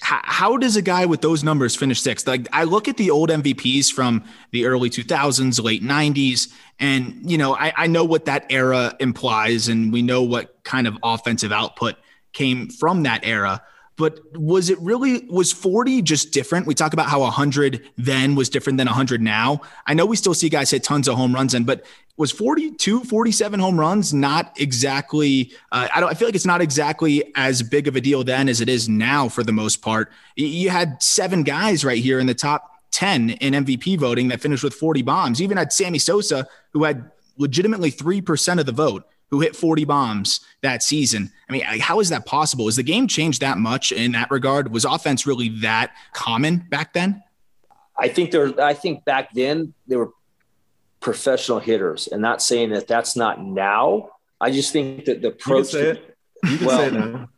how, how, does a guy with those numbers finish sixth? Like I look at the old MVPs from the early 2000s, late 90s, and you know I, I know what that era implies, and we know what kind of offensive output came from that era but was it really was 40 just different? We talk about how 100 then was different than 100 now. I know we still see guys hit tons of home runs in but was 42 47 home runs not exactly uh, i don't i feel like it's not exactly as big of a deal then as it is now for the most part. You had seven guys right here in the top 10 in mvp voting that finished with 40 bombs. Even had sammy sosa who had legitimately 3% of the vote who hit 40 bombs that season. I mean, how is that possible? Is the game changed that much in that regard? Was offense really that common back then? I think there. I think back then they were professional hitters, and not saying that that's not now. I just think that the approach. You can say it. You can well, say that.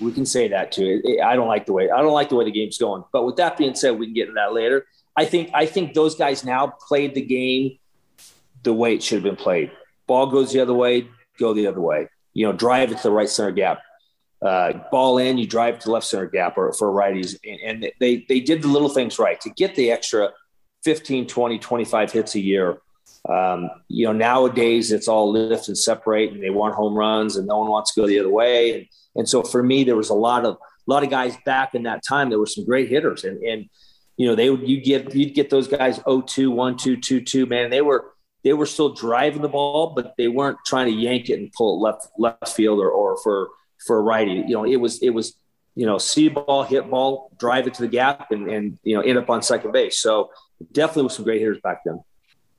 We can say that too. I don't like the way I don't like the way the game's going. But with that being said, we can get into that later. I think I think those guys now played the game the way it should have been played. Ball goes the other way, go the other way. You know, drive it to the right center gap. Uh, ball in, you drive to left center gap or for righties. And, and, they, they did the little things right to get the extra 15, 20, 25 hits a year. Um, you know, nowadays it's all lift and separate and they want home runs and no one wants to go the other way. And, and so for me, there was a lot of, a lot of guys back in that time. There were some great hitters, and and you know they would you get you'd get those guys 0-2, 1-2, 2-2, man. They were they were still driving the ball, but they weren't trying to yank it and pull it left left field or, or for for a righty. You know, it was it was you know see ball, hit ball, drive it to the gap, and and you know end up on second base. So definitely with some great hitters back then.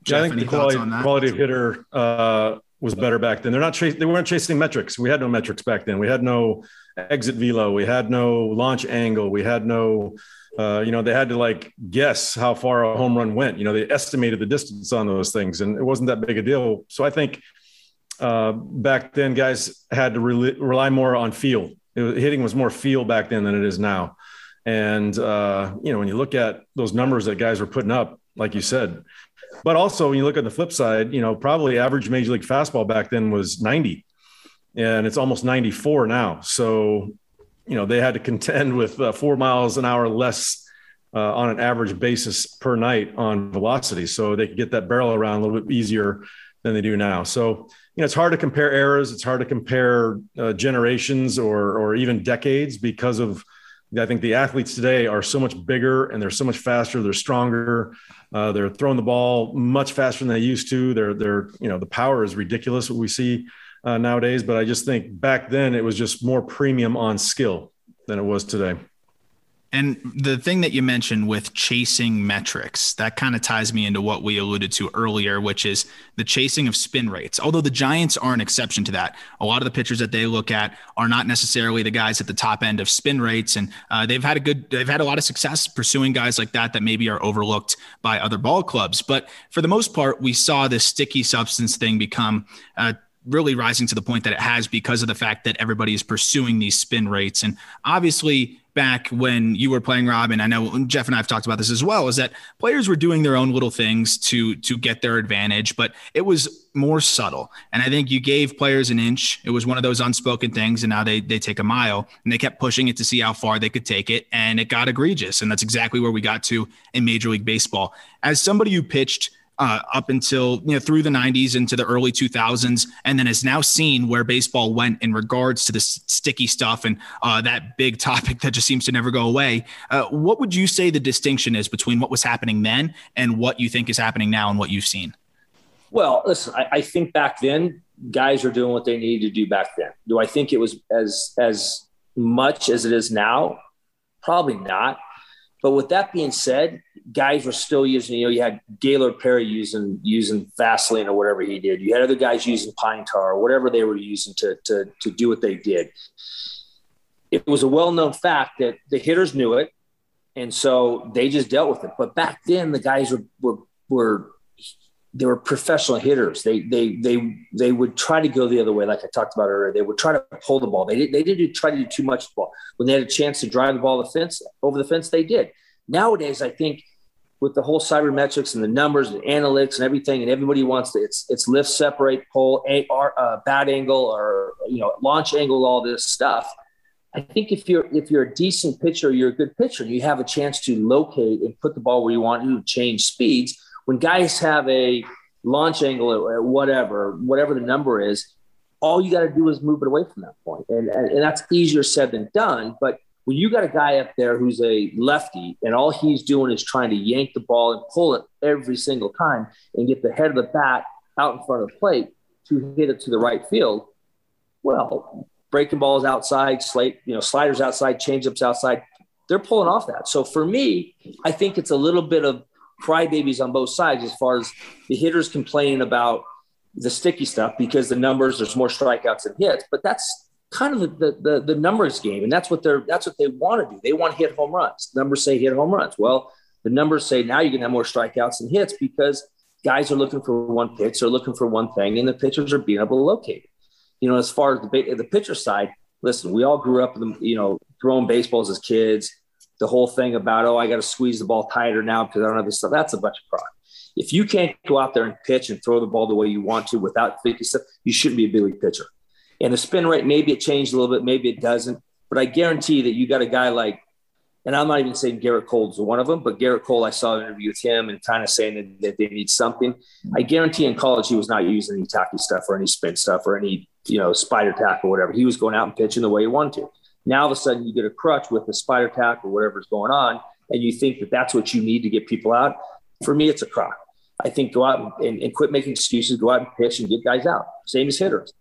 Yeah, I think the quality, quality of hitter uh, was better back then. They're not chasing. They weren't chasing metrics. We had no metrics back then. We had no exit velo. We had no launch angle. We had no. Uh, you know, they had to like guess how far a home run went. You know, they estimated the distance on those things, and it wasn't that big a deal. So I think uh, back then, guys had to re- rely more on feel. Was, hitting was more feel back then than it is now. And uh, you know, when you look at those numbers that guys were putting up, like you said, but also, when you look at the flip side, you know, probably average major league fastball back then was 90, and it's almost 94 now. So, you know, they had to contend with uh, four miles an hour less uh, on an average basis per night on velocity. So they could get that barrel around a little bit easier than they do now. So, you know, it's hard to compare eras. It's hard to compare uh, generations or, or even decades because of I think the athletes today are so much bigger and they're so much faster. They're stronger. Uh, they're throwing the ball much faster than they used to. They're, they're, you know, the power is ridiculous what we see uh, nowadays. But I just think back then it was just more premium on skill than it was today. And the thing that you mentioned with chasing metrics, that kind of ties me into what we alluded to earlier, which is the chasing of spin rates. Although the Giants are an exception to that. A lot of the pitchers that they look at are not necessarily the guys at the top end of spin rates. And uh, they've had a good, they've had a lot of success pursuing guys like that that maybe are overlooked by other ball clubs. But for the most part, we saw this sticky substance thing become uh, really rising to the point that it has because of the fact that everybody is pursuing these spin rates. And obviously, back when you were playing Robin, I know Jeff and I have talked about this as well, is that players were doing their own little things to to get their advantage, but it was more subtle. And I think you gave players an inch. It was one of those unspoken things, and now they they take a mile, and they kept pushing it to see how far they could take it, and it got egregious. And that's exactly where we got to in Major League Baseball. As somebody who pitched uh, up until you know through the 90s into the early 2000s and then has now seen where baseball went in regards to this sticky stuff and uh, that big topic that just seems to never go away. Uh, what would you say the distinction is between what was happening then and what you think is happening now and what you've seen? Well listen I, I think back then guys are doing what they needed to do back then. Do i think it was as as much as it is now? Probably not but with that being said, guys were still using, you know, you had Gaylord Perry using using Vaseline or whatever he did. You had other guys using pine tar or whatever they were using to, to, to do what they did. It was a well-known fact that the hitters knew it. And so they just dealt with it. But back then the guys were were, were they were professional hitters. They they they they would try to go the other way, like I talked about earlier. They would try to pull the ball. They did they didn't try to do too much ball. When they had a chance to drive the ball the fence over the fence, they did. Nowadays, I think with the whole sabermetrics and the numbers and analytics and everything, and everybody wants to it's it's lift, separate, pull, a, uh, bat angle, or you know launch angle, all this stuff. I think if you're if you're a decent pitcher, you're a good pitcher. and You have a chance to locate and put the ball where you want to change speeds when guys have a launch angle or whatever, whatever the number is, all you got to do is move it away from that point. And, and, and that's easier said than done. But when you got a guy up there who's a lefty and all he's doing is trying to yank the ball and pull it every single time and get the head of the bat out in front of the plate to hit it to the right field, well, breaking balls outside, slate, you know, sliders outside, changeups outside, they're pulling off that. So for me, I think it's a little bit of crybabies on both sides as far as the hitters complaining about the sticky stuff because the numbers there's more strikeouts than hits but that's kind of the, the, the numbers game. And that's what they're that's what they want to do. They want to hit home runs. Numbers say hit home runs. Well the numbers say now you're to have more strikeouts than hits because guys are looking for one pitch they're looking for one thing and the pitchers are being able to locate it. You know as far as the, the pitcher side listen we all grew up with you know throwing baseballs as kids the whole thing about, oh, I got to squeeze the ball tighter now because I don't have this stuff. That's a bunch of crap. If you can't go out there and pitch and throw the ball the way you want to without thinking stuff, you shouldn't be a big league pitcher. And the spin rate, maybe it changed a little bit, maybe it doesn't. But I guarantee that you got a guy like, and I'm not even saying Gerrit Cole's one of them, but Gerrit Cole, I saw an interview with him and kind of saying that, that they need something. I guarantee in college he was not using any tacky stuff or any spin stuff or any, you know, spider tack or whatever. He was going out and pitching the way he wanted to. Now, all of a sudden, you get a crutch with the spider tack or whatever's going on, and you think that that's what you need to get people out. For me, it's a crock. I think go out and, and quit making excuses. Go out and pitch and get guys out. Same as hitters.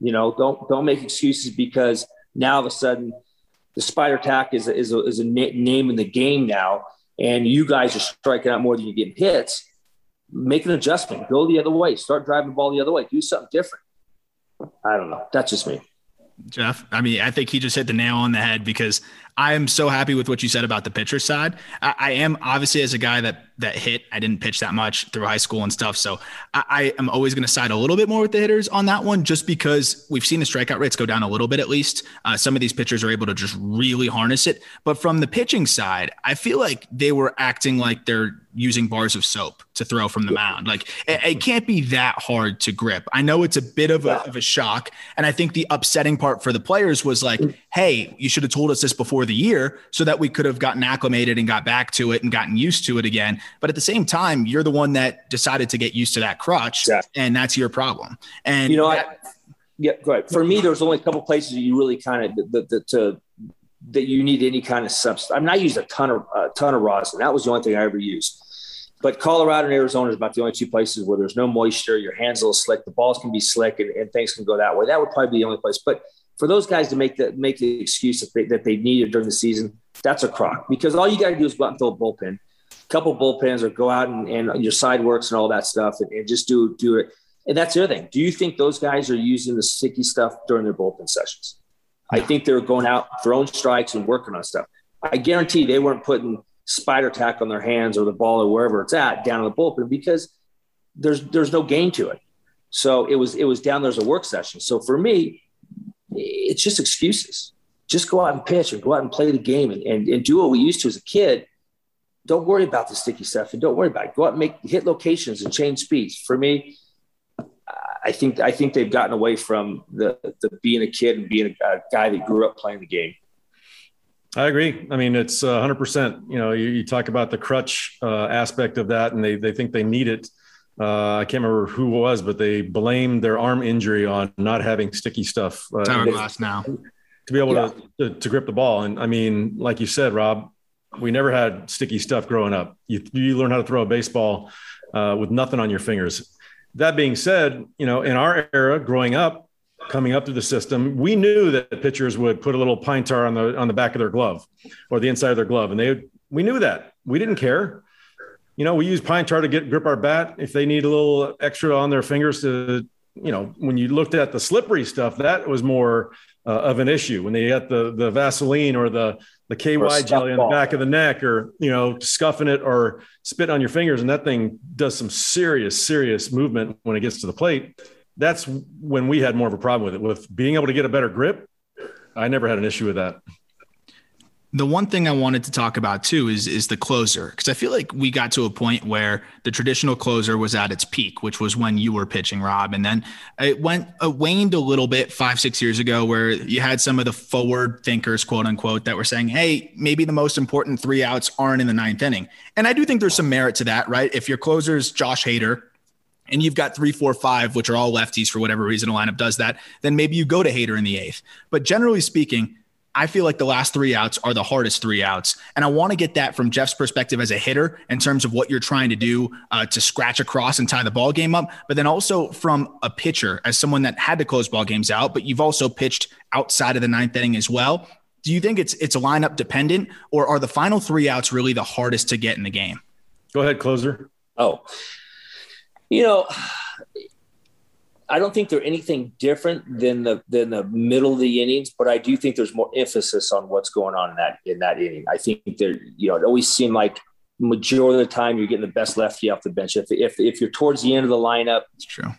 You know, don't don't make excuses because now all of a sudden the spider tack is a, is a, is a name in the game now, and you guys are striking out more than you're getting hits. Make an adjustment. Go the other way. Start driving the ball the other way. Do something different. I don't know. That's just me. Jeff, I mean, I think he just hit the nail on the head because I am so happy with what you said about the pitcher side. I, I, am obviously as a guy that that hit. I didn't pitch that much through high school and stuff, so I, I am always going to side a little bit more with the hitters on that one, just because we've seen the strikeout rates go down a little bit at least. Uh, some of these pitchers are able to just really harness it, but from the pitching side, I feel like they were acting like they're using bars of soap to throw from the mound. Like it, it can't be that hard to grip. I know it's a bit of a, of a shock, and I think the upsetting part for the players was like, hey, you should have told us this before the year so that we could have gotten acclimated and got back to it and gotten used to it again. But at the same time, you're the one that decided to get used to that crutch, and that's your problem. And you know, that, I, yeah, right. For me, there's only a couple places that you really kind of the, the, to that you need any kind of substance. I mean, I used a ton of a ton of rosin. That was the only thing I ever used. But Colorado and Arizona is about the only two places where there's no moisture. Your hands a little slick. The balls can be slick, and, and things can go that way. That would probably be the only place. But for those guys to make the make the excuse that they, that they needed during the season, that's a crock because all you got to do is go out and throw a bullpen, a couple bullpens, or go out and, and your side works and all that stuff, and, and just do do it. And that's the other thing. Do you think those guys are using the sticky stuff during their bullpen sessions? I think they're going out throwing strikes and working on stuff. I guarantee they weren't putting spider tack on their hands or the ball or wherever it's at down in the bullpen because there's there's no gain to it. So it was it was down there as a work session. So for me, it's just excuses. Just go out and pitch and go out and play the game and, and, and do what we used to as a kid. Don't worry about the sticky stuff and don't worry about it. Go out and make hit locations and change speeds. For me, I think I think they've gotten away from the, the being a kid and being a, guy that grew up playing the game. I agree. I mean, it's uh, 100%. You know, you, you talk about the crutch uh, aspect of that, and they, they think they need it. Uh, I can't remember who it was, but they blamed their arm injury on not having sticky stuff. Uh, Tyler Glasnow. To be able yeah. to, to, to, grip the ball. And I mean, like you said, Rob, we never had sticky stuff growing up. You, you learn how to throw a baseball uh, with nothing on your fingers. That being said, you know, in our era growing up, coming up through the system, we knew that pitchers would put a little pine tar on the on the back of their glove or the inside of their glove, and they we knew that. We didn't care. You know, we use pine tar to get grip our bat. If they need a little extra on their fingers to, you know, when you looked at the slippery stuff, that was more uh, of an issue. When they got the the Vaseline or the the KY jelly on the back of the neck, or you know, scuffing it or spit on your fingers, and that thing does some serious serious movement when it gets to the plate that's when we had more of a problem with it. With being able to get a better grip, I never had an issue with that. The one thing I wanted to talk about too is is the closer because I feel like we got to a point where the traditional closer was at its peak, which was when you were pitching, Rob, and then it went it waned a little bit five six years ago, where you had some of the forward thinkers, quote unquote, that were saying, "Hey, maybe the most important three outs aren't in the ninth inning," and I do think there's some merit to that, right? If your closer's Josh Hader, and you've got three, four, five, which are all lefties for whatever reason a lineup does that, then maybe you go to Hader in the eighth. But generally speaking, I feel like the last three outs are the hardest three outs. And I want to get that from Jeff's perspective as a hitter in terms of what you're trying to do uh, to scratch across and tie the ball game up. But then also from a pitcher as someone that had to close ball games out, but you've also pitched outside of the ninth inning as well. Do you think it's it's a lineup dependent or are the final three outs really the hardest to get in the game? Go ahead, closer. Oh, you know, I don't think they're anything different than the than the middle of the innings, but I do think there's more emphasis on what's going on in that in that inning. I think there, you know, it always seemed like majority of the time you're getting the best lefty off the bench. If if if you're towards the end of the lineup, it's true.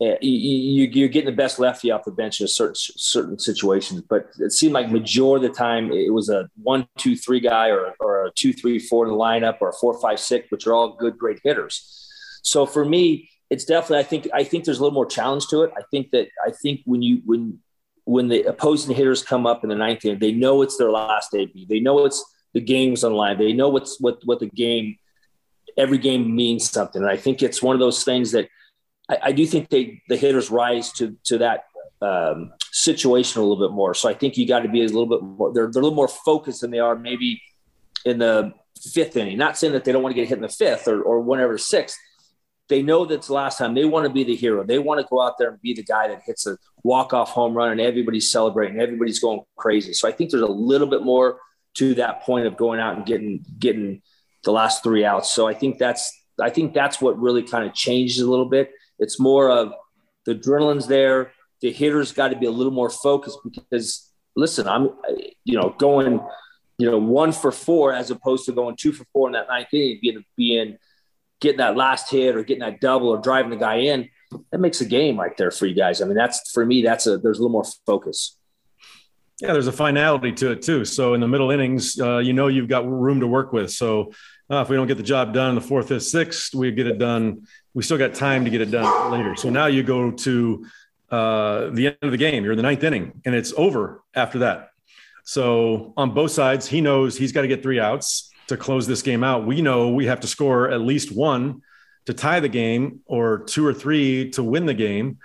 Uh, you, you, are getting the best lefty off the bench in certain certain situations, but it seemed like majority of the time it was a one, two, three guy, or, or a two, three, four in the lineup, or a four, five, six, which are all good, great hitters. So for me, it's definitely I think I think there's a little more challenge to it. I think that I think when you when when the opposing hitters come up in the ninth inning, they know it's their last AB. They know it's the game's on line. They know what's what what the game every game means something. And I think it's one of those things that I, I do think they the hitters rise to to that um, situational a little bit more. So I think you got to be a little bit more. They're, they're a little more focused than they are maybe in the fifth inning. Not saying that they don't want to get hit in the fifth or, or whenever sixth. They know that's the last time. They want to be the hero. They want to go out there and be the guy that hits a walk off home run and everybody's celebrating. Everybody's going crazy. So I think there's a little bit more to that point of going out and getting getting the last three outs. So I think that's I think that's what really kind of changed a little bit. It's more of the adrenaline's there. The hitter's got to be a little more focused because listen, I'm you know going you know one for four as opposed to going two for four in that ninth inning, being being getting that last hit or getting that double or driving the guy in. That makes a game right there for you guys. I mean, that's for me. That's a there's a little more focus. Yeah, there's a finality to it too. So in the middle innings, uh, you know you've got room to work with. So uh, if we don't get the job done in the fourth, fifth, sixth, we get it done. We still got time to get it done later. So now you go to uh, the end of the game. You're in the ninth inning, and it's over after that. So on both sides, he knows he's got to get three outs to close this game out. We know we have to score at least one to tie the game, or two or three to win the game.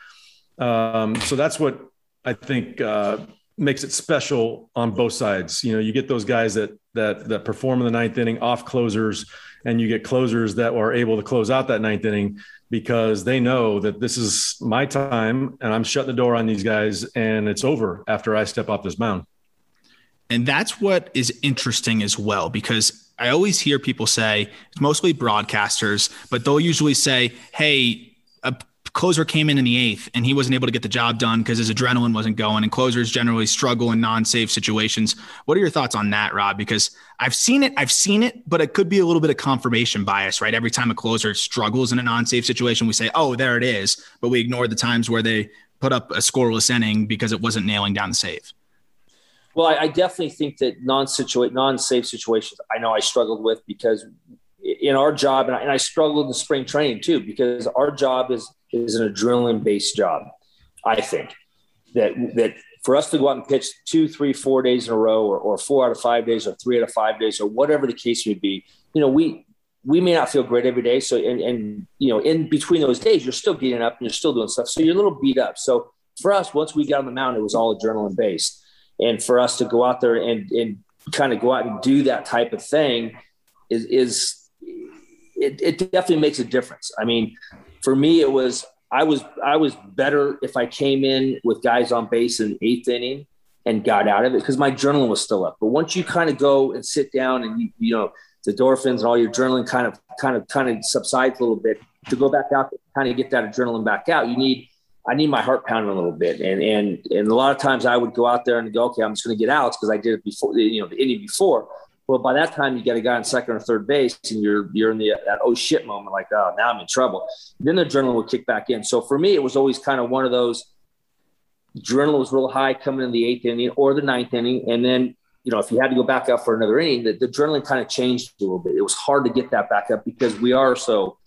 Um, so that's what I think uh, makes it special on both sides. You know, you get those guys that that that perform in the ninth inning off closers, and you get closers that are able to close out that ninth inning because they know that this is my time and I'm shutting the door on these guys and it's over after I step off this mound. And that's what is interesting as well, because I always hear people say, it's mostly broadcasters, but they'll usually say, hey, a closer came in in the eighth and he wasn't able to get the job done because his adrenaline wasn't going and closers generally struggle in non-save situations. What are your thoughts on that rob? Because i've seen it i've seen it but it could be a little bit of confirmation bias right? Every time a closer struggles in a non-save situation we say oh there it is but we ignore the times where they put up a scoreless inning because it wasn't nailing down the save well i, I definitely think that non-situate non-save situations i know i struggled with because in our job and I, and I struggled in spring training too because our job is is an adrenaline based job. I think that that for us to go out and pitch two, three, four days in a row, or, or four out of five days, or three out of five days, or whatever the case may be, you know, we we may not feel great every day. So and and you know, in between those days, you're still getting up and you're still doing stuff. So you're a little beat up. So for us, once we got on the mound, it was all adrenaline based. And for us to go out there and and kind of go out and do that type of thing is is it, it definitely makes a difference. I mean, for me, it was I was I was better if I came in with guys on base in eighth inning and got out of it because my adrenaline was still up. But once you kind of go and sit down and you you know the endorphins and all your adrenaline kind of kind of kind of subsides a little bit to go back out kind of get that adrenaline back out. You need I need my heart pounding a little bit, and and and a lot of times I would go out there and go, okay, I'm just going to get outs because I did it before, you know, the inning before. Well, by that time, you got a guy on second or third base, and you're you're in the that oh shit moment, like oh now I'm in trouble. Then the adrenaline would kick back in. So for me, it was always kind of one of those. Adrenaline was real high coming in the eighth inning or the ninth inning, and then you know if you had to go back out for another inning, the, the adrenaline kind of changed a little bit. It was hard to get that back up because we are so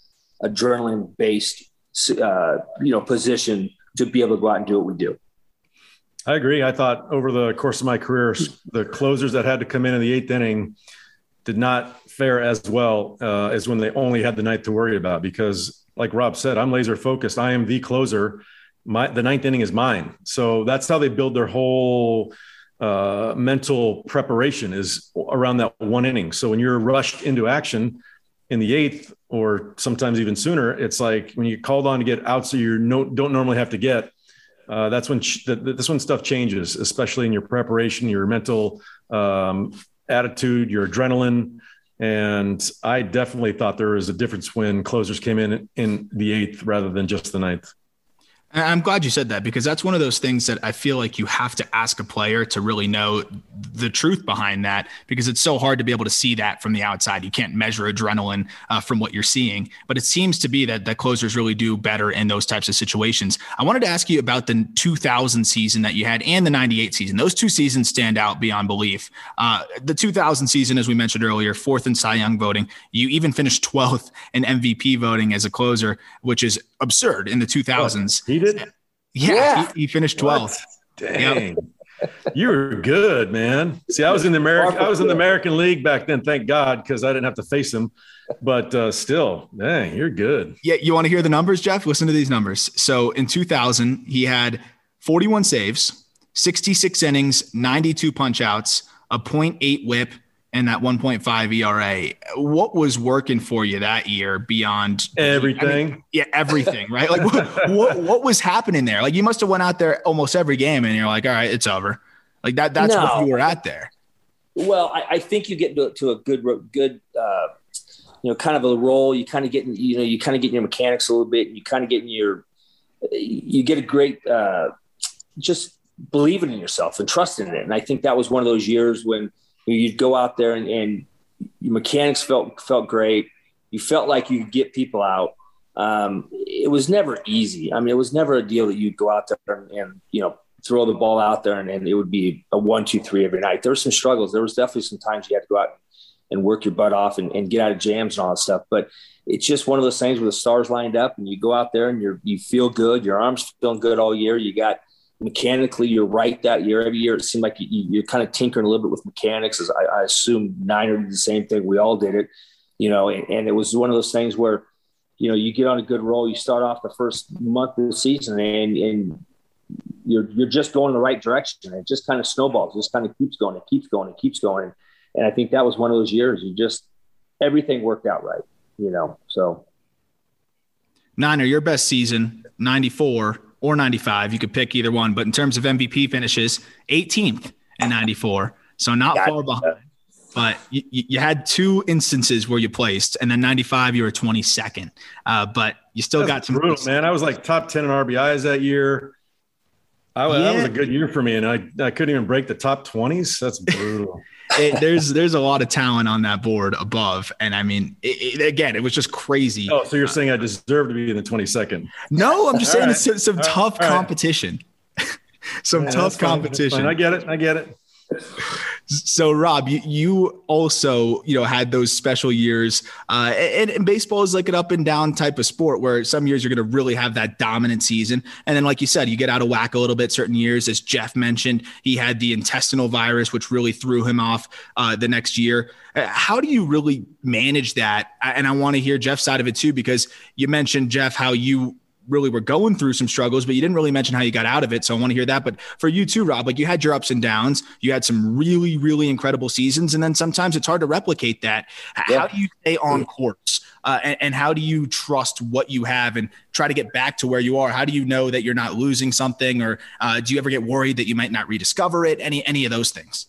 adrenaline based, uh, you know, position to be able to go out and do what we do. I agree. I thought over the course of my career, the closers that had to come in in the eighth inning did not fare as well uh, as when they only had the night to worry about. Because, like Rob said, I'm laser focused. I am the closer. My the ninth inning is mine. So that's how they build their whole uh, mental preparation is around that one inning. So when you're rushed into action in the eighth, or sometimes even sooner, it's like when you called on to get out, so you no, don't normally have to get uh, that's when ch- this when stuff changes, especially in your preparation, your mental um, attitude, your adrenaline. And I definitely thought there was a difference when closers came in in the eighth rather than just the ninth. I'm glad you said that because that's one of those things that I feel like you have to ask a player to really know the truth behind that because it's so hard to be able to see that from the outside. You can't measure adrenaline uh, from what you're seeing, but it seems to be that that closers really do better in those types of situations. I wanted to ask you about the 2000 season that you had and the 98 season. Those two seasons stand out beyond belief. Uh, the 2000 season, as we mentioned earlier, fourth in Cy Young voting. You even finished 12th in MVP voting as a closer, which is absurd in the 2000s. Oh, he did? Yeah, yeah. He, he, finished 12th. Dang. Yep. you were good, man. See, I was in the American I was in the American League back then, thank God, because I didn't have to face him. But uh, still, dang, you're good. Yeah, you want to hear the numbers, Jeff? Listen to these numbers. So in 2000, he had 41 saves, 66 innings, 92 punchouts, a 0.8 whip, and that 1.5 ERA. What was working for you that year beyond everything? I mean, yeah, everything, right? Like what, what, what was happening there? Like you must have went out there almost every game and you're like, all right, it's over. Like that that's no. what you were at there. Well, I, I think you get to, to a good good uh, you know kind of a role. You kind of get you know you kind of get your mechanics a little bit. You kind of get in your you get a great uh, just believing in yourself and trusting in it. And I think that was one of those years when you'd go out there and, and your mechanics felt felt great. You felt like you could get people out. Um, it was never easy. I mean, it was never a deal that you'd go out there and, and you know throw the ball out there and, and, it would be a one, two, three every night. There were some struggles. There was definitely some times you had to go out and work your butt off and, and get out of jams and all that stuff. But it's just one of those things where the stars lined up and you go out there and you're you feel good. Your arms feeling good all year. You got mechanically you're right that year. Every year it seemed like you, are kind of tinkering a little bit with mechanics. As I, I assume Niner did the same thing. We all did it, you know. And, and, it was one of those things where, you know, you get on a good roll. You start off the first month of the season, and and you're you're just going in the right direction. It just kind of snowballs. It just kind of keeps going. It keeps going. It keeps going. And I think that was one of those years. You just everything worked out right. You know, so. Niner, your best season, 94 or 95. You could pick either one. But in terms of MVP finishes, 18th and 94. So not far behind. But you, you, had two instances where you placed, and then 95, you were 22nd. Uh, but you still That's got some. Brutal, man. I was like top 10 in RBIs that year. I, yeah. That was a good year for me, and I, I couldn't even break the top 20s. That's brutal it, there's there's a lot of talent on that board above, and I mean, it, it, again, it was just crazy. Oh, so you're saying I deserve to be in the 22nd? No, I'm just saying right. it's some, tough competition. some yeah, tough competition. I get it. I get it. So, Rob, you, you also you know had those special years, uh, and, and, baseball is like an up and down type of sport where some years you're going to really have that dominant season, and then like you said, you get out of whack a little bit. Certain years, as Jeff mentioned, he had the intestinal virus, which really threw him off uh, the next year. Uh, how do you really manage that? And I want to hear Jeff's side of it too, because you mentioned Jeff how you really were going through some struggles, but you didn't really mention how you got out of it. So I want to hear that. But for you too, Rob, like you had your ups and downs. You had some really, really incredible seasons. And then sometimes it's hard to replicate that. Yeah. How do you stay on course? Uh, and, and, how do you trust what you have and try to get back to where you are? How do you know that you're not losing something? Or uh, do you ever get worried that you might not rediscover it? Any, any of those things?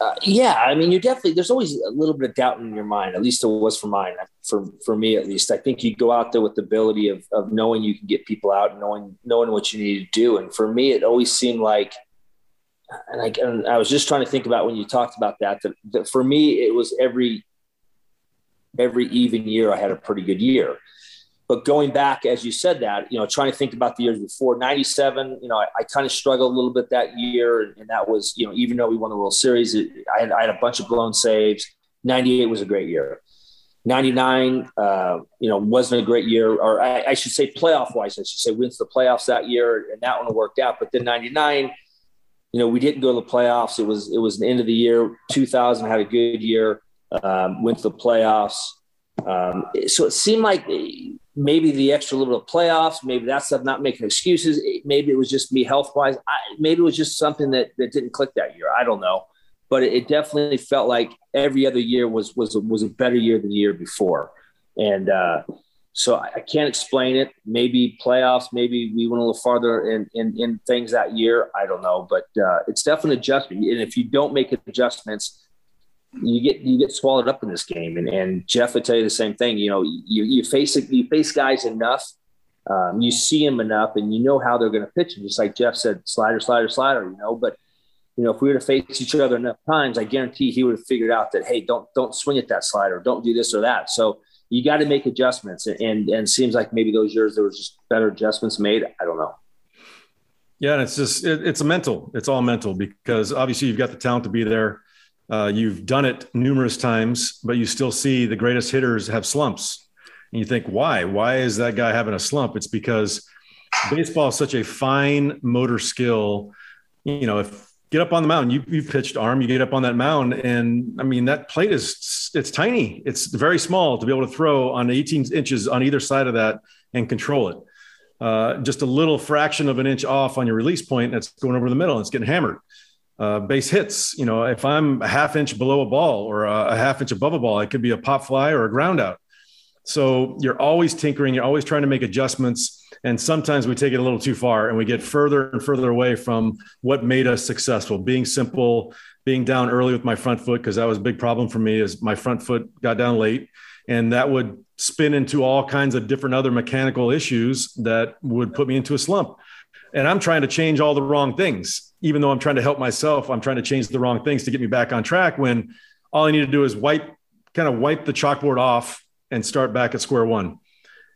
Uh, yeah, I mean, you're definitely. There's always a little bit of doubt in your mind. At least it was for mine. For for me, at least, I think you go out there with the ability of of knowing you can get people out, and knowing knowing what you need to do. And for me, it always seemed like, and I and I was just trying to think about when you talked about that. That, that for me, it was every every even year I had a pretty good year. But going back, as you said that, you know, trying to think about the years before 97, you know, I, I kind of struggled a little bit that year. And, and, that was, you know, even though we won the World Series, it, I, had, I had a bunch of blown saves. 98 was a great year. 99, uh, you know, wasn't a great year, or I, I should say playoff wise, I should say to the playoffs that year and that one worked out. But then 99, you know, we didn't go to the playoffs. It was, it was the end of the year. 2000 had a good year, um, went to the playoffs. Um, so it seemed like maybe the extra little playoffs, maybe that stuff, not making excuses. Maybe it was just me health wise. Maybe it was just something that, that didn't click that year. I don't know. But it definitely felt like every other year was was was a better year than the year before, and uh, so I can't explain it. Maybe playoffs, maybe we went a little farther in in, in things that year. I don't know, but uh, it's definitely adjustment. And if you don't make adjustments, you get you get swallowed up in this game. And, and Jeff would tell you the same thing. You know, you you face you face guys enough, um, you see them enough, and you know how they're going to pitch. And just like Jeff said, slider, slider, slider. You know, but you know, if we were to face each other enough times, I guarantee he would have figured out that hey, don't don't swing at that slider, don't do this or that. So you got to make adjustments, and and, and seems like maybe those years there was just better adjustments made. I don't know. Yeah, and it's just it, it's a mental. It's all mental because obviously you've got the talent to be there. Uh, you've done it numerous times, but you still see the greatest hitters have slumps. And you think, why? Why is that guy having a slump? It's because baseball is such a fine motor skill. You know, if get up on the mound, you, you've pitched arm, you get up on that mound. And I mean, that plate is, it's tiny. It's very small to be able to throw on 18 inches on either side of that and control it. uh, just a little fraction of an inch off on your release point, that's going over the middle and it's getting hammered. Uh, base hits, you know, if I'm a half inch below a ball or a, a half inch above a ball, it could be a pop fly or a ground out. So you're always tinkering, you're always trying to make adjustments. And sometimes we take it a little too far and we get further and further away from what made us successful, being simple, being down early with my front foot, because that was a big problem for me is my front foot got down late and that would spin into all kinds of different other mechanical issues that would put me into a slump. And I'm trying to change all the wrong things. Even though I'm trying to help myself, I'm trying to change the wrong things to get me back on track when all I need to do is wipe kind of wipe the chalkboard off and start back at square one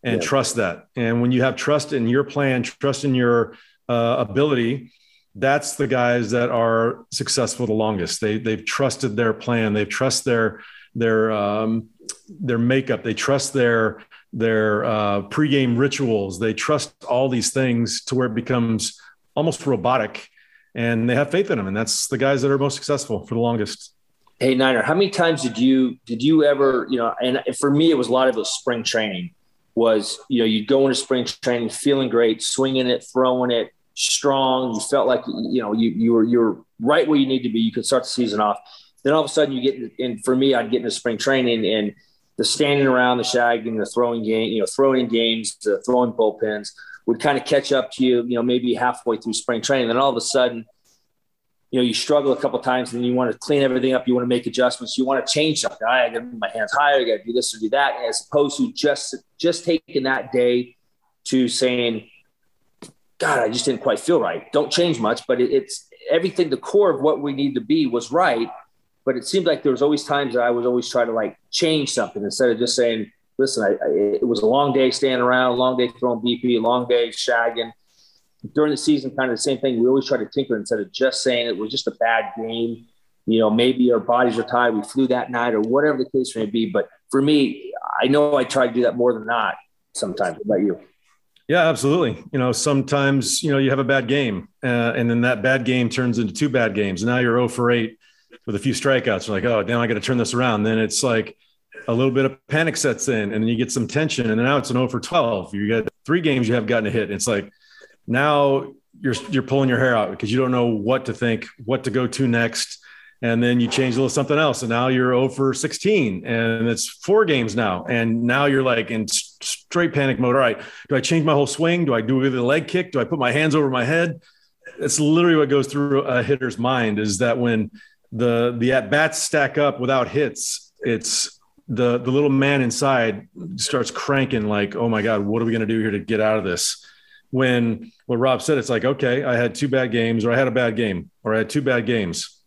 and yeah. trust that. And when you have trust in your plan, trust in your uh, ability, that's the guys that are successful the longest. They they've trusted their plan. They've trust their their um, their makeup. They trust their their uh, pregame rituals. They trust all these things to where it becomes almost robotic, and they have faith in them. And that's the guys that are most successful for the longest. Hey Niner, how many times did you did you ever you know? And for me, it was a lot of it spring training. Was you know you'd go into spring training feeling great, swinging it, throwing it, strong. You felt like you know you you were you're right where you need to be. You could start the season off then all of a sudden you get in, for me, I'd get into spring training and the standing around the shagging, the throwing game, you know, throwing games, the throwing bullpens would kind of catch up to you, you know, maybe halfway through spring training. Then all of a sudden, you know, you struggle a couple times and then you want to clean everything up. You want to make adjustments. You want to change something. I got to move my hands higher. I got to do this or do that. As opposed to just, just taking that day to saying, God, I just didn't quite feel right. Don't change much, but it, it's everything. The core of what we need to be was right but it seemed like there was always times that I was always trying to like change something instead of just saying, listen, I, I, it was a long day standing around, a long day throwing BP, a long day shagging. During the season, kind of the same thing. We always try to tinker instead of just saying it was just a bad game. You know, maybe our bodies are tired. We flew that night or whatever the case may be. But for me, I know I try to do that more than not sometimes. What about you? Yeah, absolutely. You know, sometimes, you know, you have a bad game uh, and then that bad game turns into two bad games. Now you're 0 for 8 with a few strikeouts. You're like, oh, now I got to turn this around. Then it's like a little bit of panic sets in, and then you get some tension, and now it's an 0 for 12. You got three games you have gotten a hit. And It's like now you're you're pulling your hair out because you don't know what to think, what to go to next. And then you change a little something else, and now you're 0 for 16, and it's four games now. And now you're like in straight panic mode. All right, do I change my whole swing? Do I do the leg kick? Do I put my hands over my head? It's literally what goes through a hitter's mind is that when the the at bats stack up without hits, it's the the little man inside starts cranking like, oh my god, what are we going to do here to get out of this? When what Rob said, it's like, okay, I had two bad games, or I had a bad game, or I had two bad games.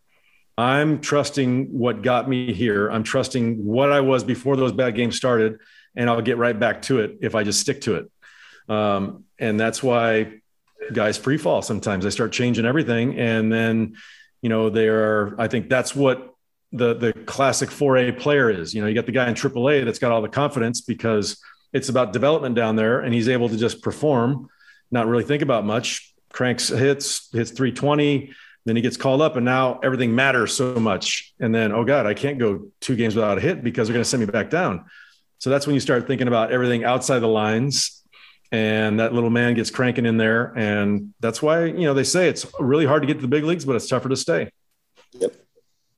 I'm trusting what got me here. I'm trusting what I was before those bad games started, and I'll get right back to it if I just stick to it. Um, and that's why guys free fall sometimes. They start changing everything, and then you know, they are, I think that's what the, the classic 4A player is. You know, you got the guy in AAA that's got all the confidence because it's about development down there and he's able to just perform, not really think about much, cranks hits, hits 320, then he gets called up and now everything matters so much. And then, oh God, I can't go two games without a hit because they're going to send me back down. So that's when you start thinking about everything outside the lines and that little man gets cranking in there. And that's why, you know, they say it's really hard to get to the big leagues, but it's tougher to stay. Yep.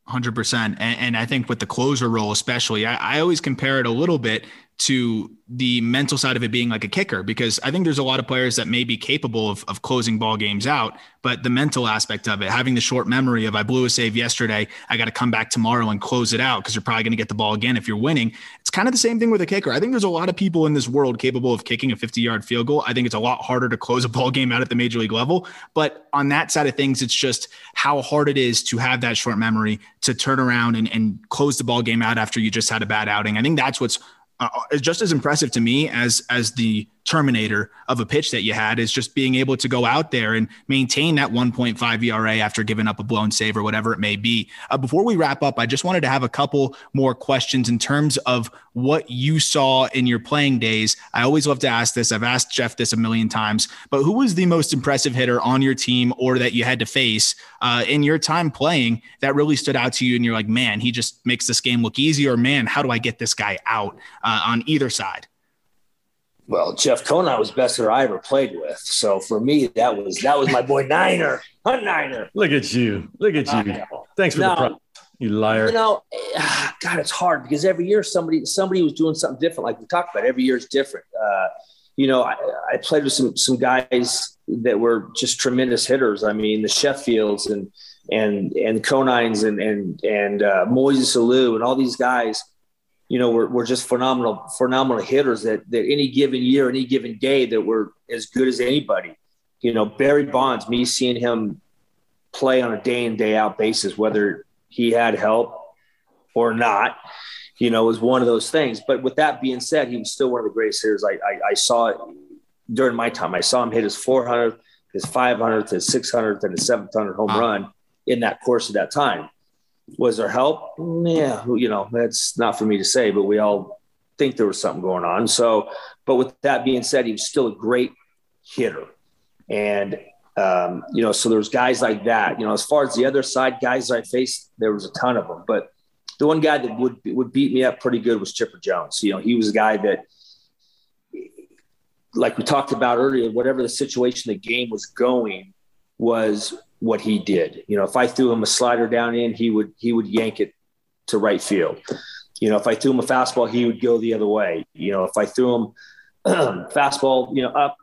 100%. And, and I think with the closer role, especially, I, I always compare it a little bit to the mental side of it being like a kicker because I think there's a lot of players that may be capable of, of closing ball games out, but the mental aspect of it, having the short memory of I blew a save yesterday, I got to come back tomorrow and close it out because you're probably going to get the ball again if you're winning. It's kind of the same thing with a kicker. I think there's a lot of people in this world capable of kicking a 50 yard field goal. I think it's a lot harder to close a ball game out at the major league level. But on that side of things, it's just how hard it is to have that short memory to turn around and, and close the ball game out after you just had a bad outing. I think that's what's uh, just as impressive to me as as the terminator of a pitch that you had is just being able to go out there and maintain that 1.5 ERA after giving up a blown save or whatever it may be. Uh, before we wrap up, I just wanted to have a couple more questions in terms of what you saw in your playing days. I always love to ask this. I've asked Jeff this a million times, but who was the most impressive hitter on your team or that you had to face uh, in your time playing that really stood out to you? And you're like, man, he just makes this game look easy, or man, how do I get this guy out uh, on either side? Well, Jeff Conine was best hitter I ever played with. So for me, that was that was my boy Niner, Hunt Niner. Look at you. Look at you. Thanks for now, the prop. You liar. You know, God, it's hard because every year somebody somebody was doing something different. Like we talked about, every year is different. Uh, you know, I, I, played with some some guys that were just tremendous hitters. I mean, the Sheffields and and and Conines and and and uh, Moises Alou and all these guys you know, we were, were just phenomenal, phenomenal hitters that, that any given year, any given day that were as good as anybody. You know, Barry Bonds, me seeing him play on a day in, day out basis, whether he had help or not, you know, was one of those things. But with that being said, he was still one of the greatest hitters I, I, I saw it during my time. I saw him hit his 400th, his 500th, his 600th, and his 700 home wow. run in that course of that time. Was there help? Yeah, you know, that's not for me to say, but we all think there was something going on. So, but with that being said, he was still a great hitter. And, um, you know, so there's guys like that. You know, as far as the other side guys I faced, there was a ton of them. But the one guy that would would beat me up pretty good was Chipper Jones. You know, he was a guy that, like we talked about earlier, whatever the situation the game was going, was what he did. You know, if I threw him a slider down in, he would he would yank it to right field. You know, if I threw him a fastball, he would go the other way. You know, if I threw him fastball, you know, up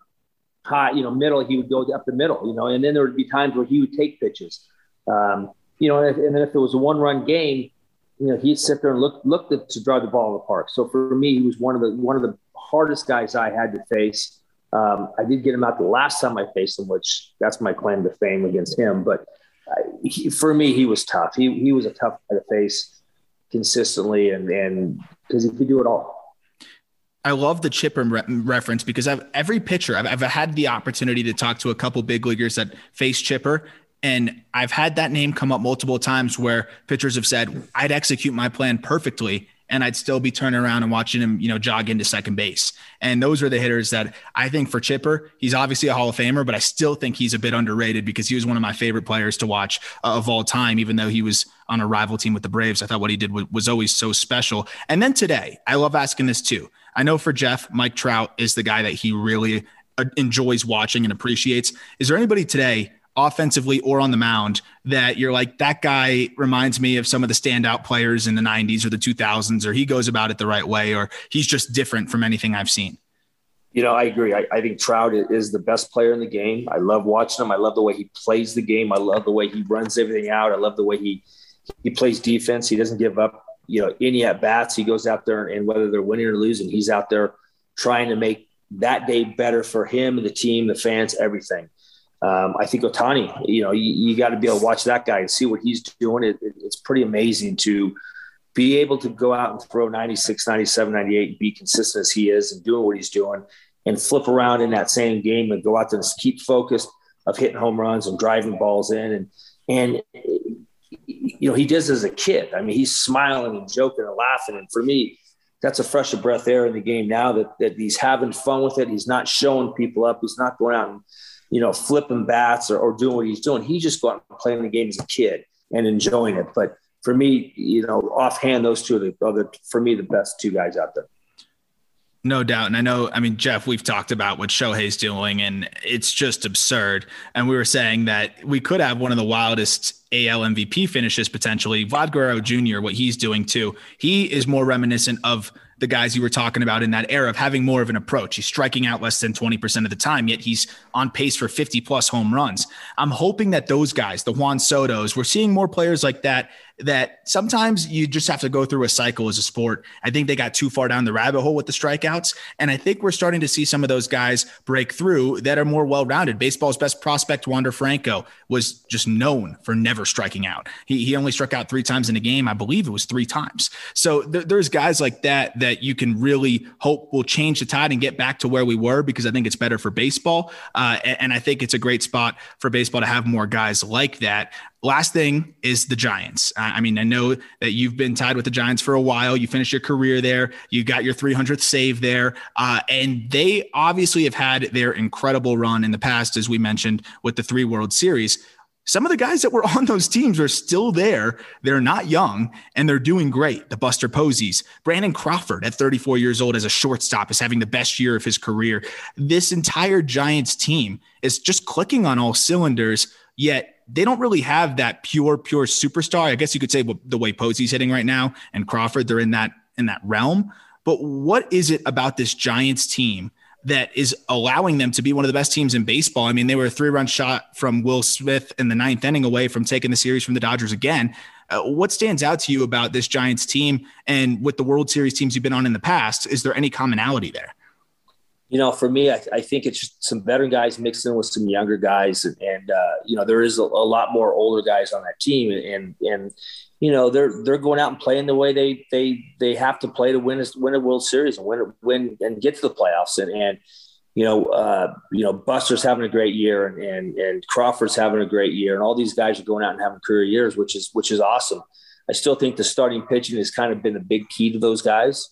high, you know, middle, he would go up the middle. You know, and then there would be times where he would take pitches. Um, you know, and, and then if it was a one-run game, you know, he'd sit there and look look to, to drive the ball in the park. So for me, he was one of the one of the hardest guys I had to face. Um, I did get him out the last time I faced him, which that's my claim to fame against him. But he, for me, he was tough. He, he was a tough guy to face consistently, and and because he could do it all. I love the Chipper re- reference because I've every pitcher I've, I've had the opportunity to talk to a couple big leaguers that face Chipper, and I've had that name come up multiple times where pitchers have said I'd execute my plan perfectly, and I'd still be turning around and watching him, you know, jog into second base. And those are the hitters that I think for Chipper, he's obviously a Hall of Famer, but I still think he's a bit underrated because he was one of my favorite players to watch uh, of all time, even though he was on a rival team with the Braves. I thought what he did was, always so special. And then today, I love asking this too. I know for Jeff, Mike Trout is the guy that he really uh, enjoys watching and appreciates. Is there anybody today offensively or on the mound that you're like that guy reminds me of some of the standout players in the 90s or the 2000s or he goes about it the right way or he's just different from anything I've seen. You know, I agree. I, I think Trout is the best player in the game. I love watching him. I love the way he plays the game. I love the way he runs everything out. I love the way he he plays defense. He doesn't give up, you know, any at bats. He goes out there and whether they're winning or losing, he's out there trying to make that day better for him, the team, the fans, everything. Um, I think Ohtani, you know, you, you got to be able to watch that guy and see what he's doing. It, it, it's pretty amazing to be able to go out and throw 96, 97, 98 and be consistent as he is and doing what he's doing and flip around in that same game and go out there and keep focused of hitting home runs and driving balls in. And, and, you know, he does as a kid. I mean, he's smiling and joking and laughing. And for me, that's a fresh breath air in the game now that, that he's having fun with it. He's not showing people up. He's not going out and, you know, flipping bats or, or doing what he's doing. He just going out and playing the game as a kid and enjoying it. But for me, you know, offhand, those two are the, are the for me the best two guys out there. No doubt. And I know, I mean, Jeff, we've talked about what Shohei's doing, and it's just absurd. And we were saying that we could have one of the wildest AL MVP finishes potentially. Vlad Guerrero Jr., what he's doing too, he is more reminiscent of the guys you were talking about in that era of having more of an approach. He's striking out less than 20% of the time, yet he's on pace for 50 plus home runs. I'm hoping that those guys, the Juan Soto's, we're seeing more players like that that sometimes you just have to go through a cycle as a sport. I think they got too far down the rabbit hole with the strikeouts. And I think we're starting to see some of those guys break through that are more well rounded. Baseball's best prospect, Wander Franco, was just known for never striking out. He, he only struck out three times in a game. I believe it was three times. So th- there's guys like that that you can really hope will change the tide and get back to where we were because I think it's better for baseball. Uh, and, and I think it's a great spot for baseball to have more guys like that. Last thing is the Giants. I mean, I know that you've been tied with the Giants for a while. You finished your career there. You got your 300th save there. Uh, and they obviously have had their incredible run in the past, as we mentioned, with the three World Series. some of the guys that were on those teams are still there. They're not young and they're doing great. The Buster Poseys, Brandon Crawford at 34 years old as a shortstop is having the best year of his career. This entire Giants team is just clicking on all cylinders, yet they don't really have that pure, pure superstar. I guess you could say the way Posey's hitting right now and Crawford, they're in that in that realm. But what is it about this Giants team that is allowing them to be one of the best teams in baseball. I mean, they were a three run shot from Will Smith in the ninth inning away from taking the series from the Dodgers again. Uh, what stands out to you about this Giants team and with the World Series teams you've been on in the past? Is there any commonality there? You know, for me, I, I think it's just some veteran guys mixed in with some younger guys, and, and uh, you know, there is a, a, lot more older guys on that team, and and you know they're they're going out and playing the way they they they have to play to win a, win a World Series and win win and get to the playoffs and and you know uh, you know Buster's having a great year and, and and Crawford's having a great year and all these guys are going out and having career years which is which is awesome. I still think the starting pitching has kind of been a big key to those guys.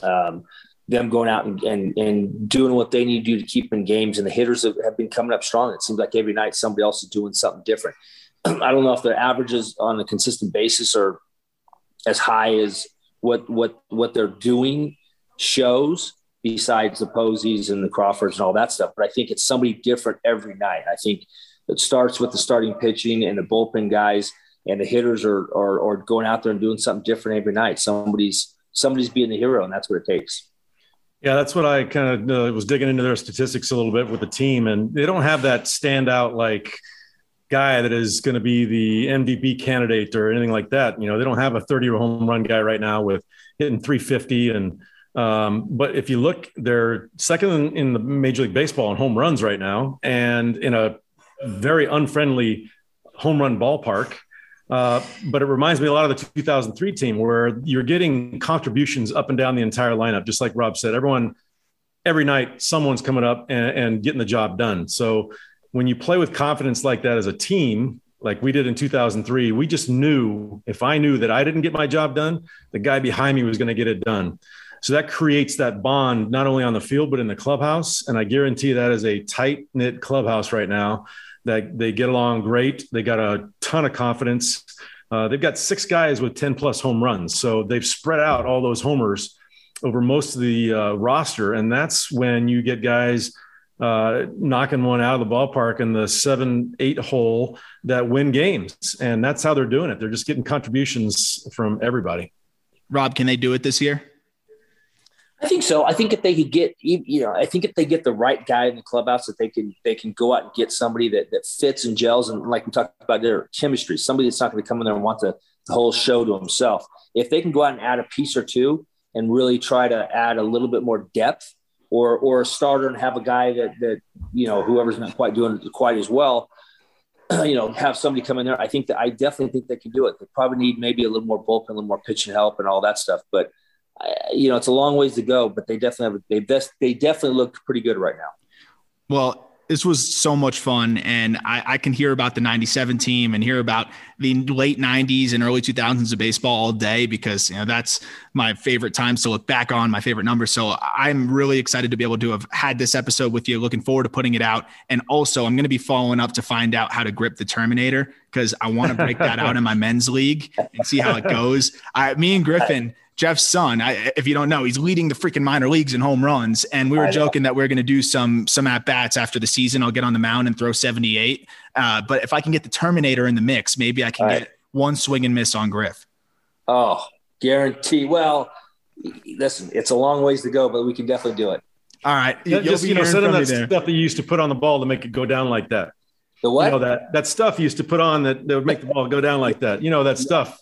Um, them going out and, and, and doing what they need to do to keep in games. And the hitters have, have been coming up strong. It seems like every night somebody else is doing something different. I don't know if the averages on a consistent basis are as high as what what what they're doing shows besides the Poseys and the Crawfords and all that stuff. But I think it's somebody different every night. I think it starts with the starting pitching and the bullpen guys and the hitters are, are, are going out there and doing something different every night. Somebody's somebody's being the hero, and that's what it takes. Yeah, that's what I kind of uh, was digging into their statistics a little bit with the team, and they don't have that standout like guy that is going to be the MVP candidate or anything like that. You know, they don't have a 30 home run guy right now with hitting 350 and um, but if you look, they're second in the Major League Baseball in home runs right now, and in a very unfriendly home run ballpark. Uh, but it reminds me a lot of the 2003 team where you're getting contributions up and down the entire lineup, just like Rob said. Everyone, every night, someone's coming up and, and getting the job done. So when you play with confidence like that as a team, like we did in 2003, we just knew if I knew that I didn't get my job done, the guy behind me was going to get it done. So that creates that bond not only on the field but in the clubhouse. And I guarantee that is a tight knit clubhouse right now. That they get along great. They got a ton of confidence. Uh, they've got six guys with 10 plus home runs. So they've spread out all those homers over most of the uh, roster. And that's when you get guys uh, knocking one out of the ballpark in the seven, eight hole that win games. And that's how they're doing it. They're just getting contributions from everybody. Rob, can they do it this year? I think so. I think if they could get, you know, I think if they get the right guy in the clubhouse, that they can they can go out and get somebody that that fits and gels, and like we talked about their chemistry, somebody that's not going to come in there and want the, the whole show to himself. If they can go out and add a piece or two and really try to add a little bit more depth, or or a starter and have a guy that that you know whoever's not quite doing it quite as well you know have somebody come in there i think that i definitely think they can do it they probably need maybe a little more bullpen a little more pitching help and all that stuff but you know it's a long ways to go but they definitely have they best they definitely look pretty good right now well this was so much fun. And I, I, can hear about the 97 team and hear about the late 90s and early 2000s of baseball all day because, you know, that's my favorite times to look back on, my favorite numbers. So I'm really excited to be able to have had this episode with you. Looking forward to putting it out. And also, I'm going to be following up to find out how to grip the Terminator because I want to break that out in my men's league and see how it goes. I, me and Griffin Jeff's son, I, if you don't know, he's leading the freaking minor leagues in home runs. And we were joking that we're going to do some some at bats after the season. I'll get on the mound and throw 78. Uh, but if I can get the Terminator in the mix, maybe I can All get right. one swing and miss on Griff. Oh, guarantee. Well, listen, it's a long ways to go, but we can definitely do it. All right, You'll just you know, send him that there. stuff that you used to put on the ball to make it go down like that. The what? You know that that stuff you used to put on that, that would make the ball go down like that. You know that stuff.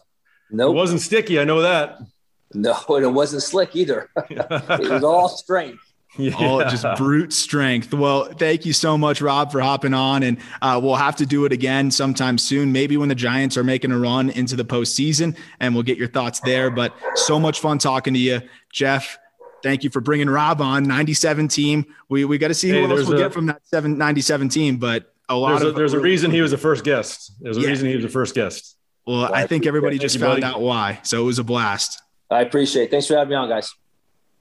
No, nope. it wasn't sticky. I know that. No, and it wasn't slick either. it was all strength. Yeah. All just brute strength. Well, thank you so much, Rob, for hopping on. And uh, we'll have to do it again sometime soon, maybe when the Giants are making a run into the postseason, and we'll get your thoughts there. But so much fun talking to you, Jeff. Thank you for bringing Rob on. 97 team. We, we got to see hey, who else we'll a, get from that 7, 97 team, but a lot there's of. A, there's a reason he was the first guest. There's a yeah. reason he was the first guest. Well, well I think everybody just found out why. So it was a blast. I appreciate it. Thanks for having me on, guys.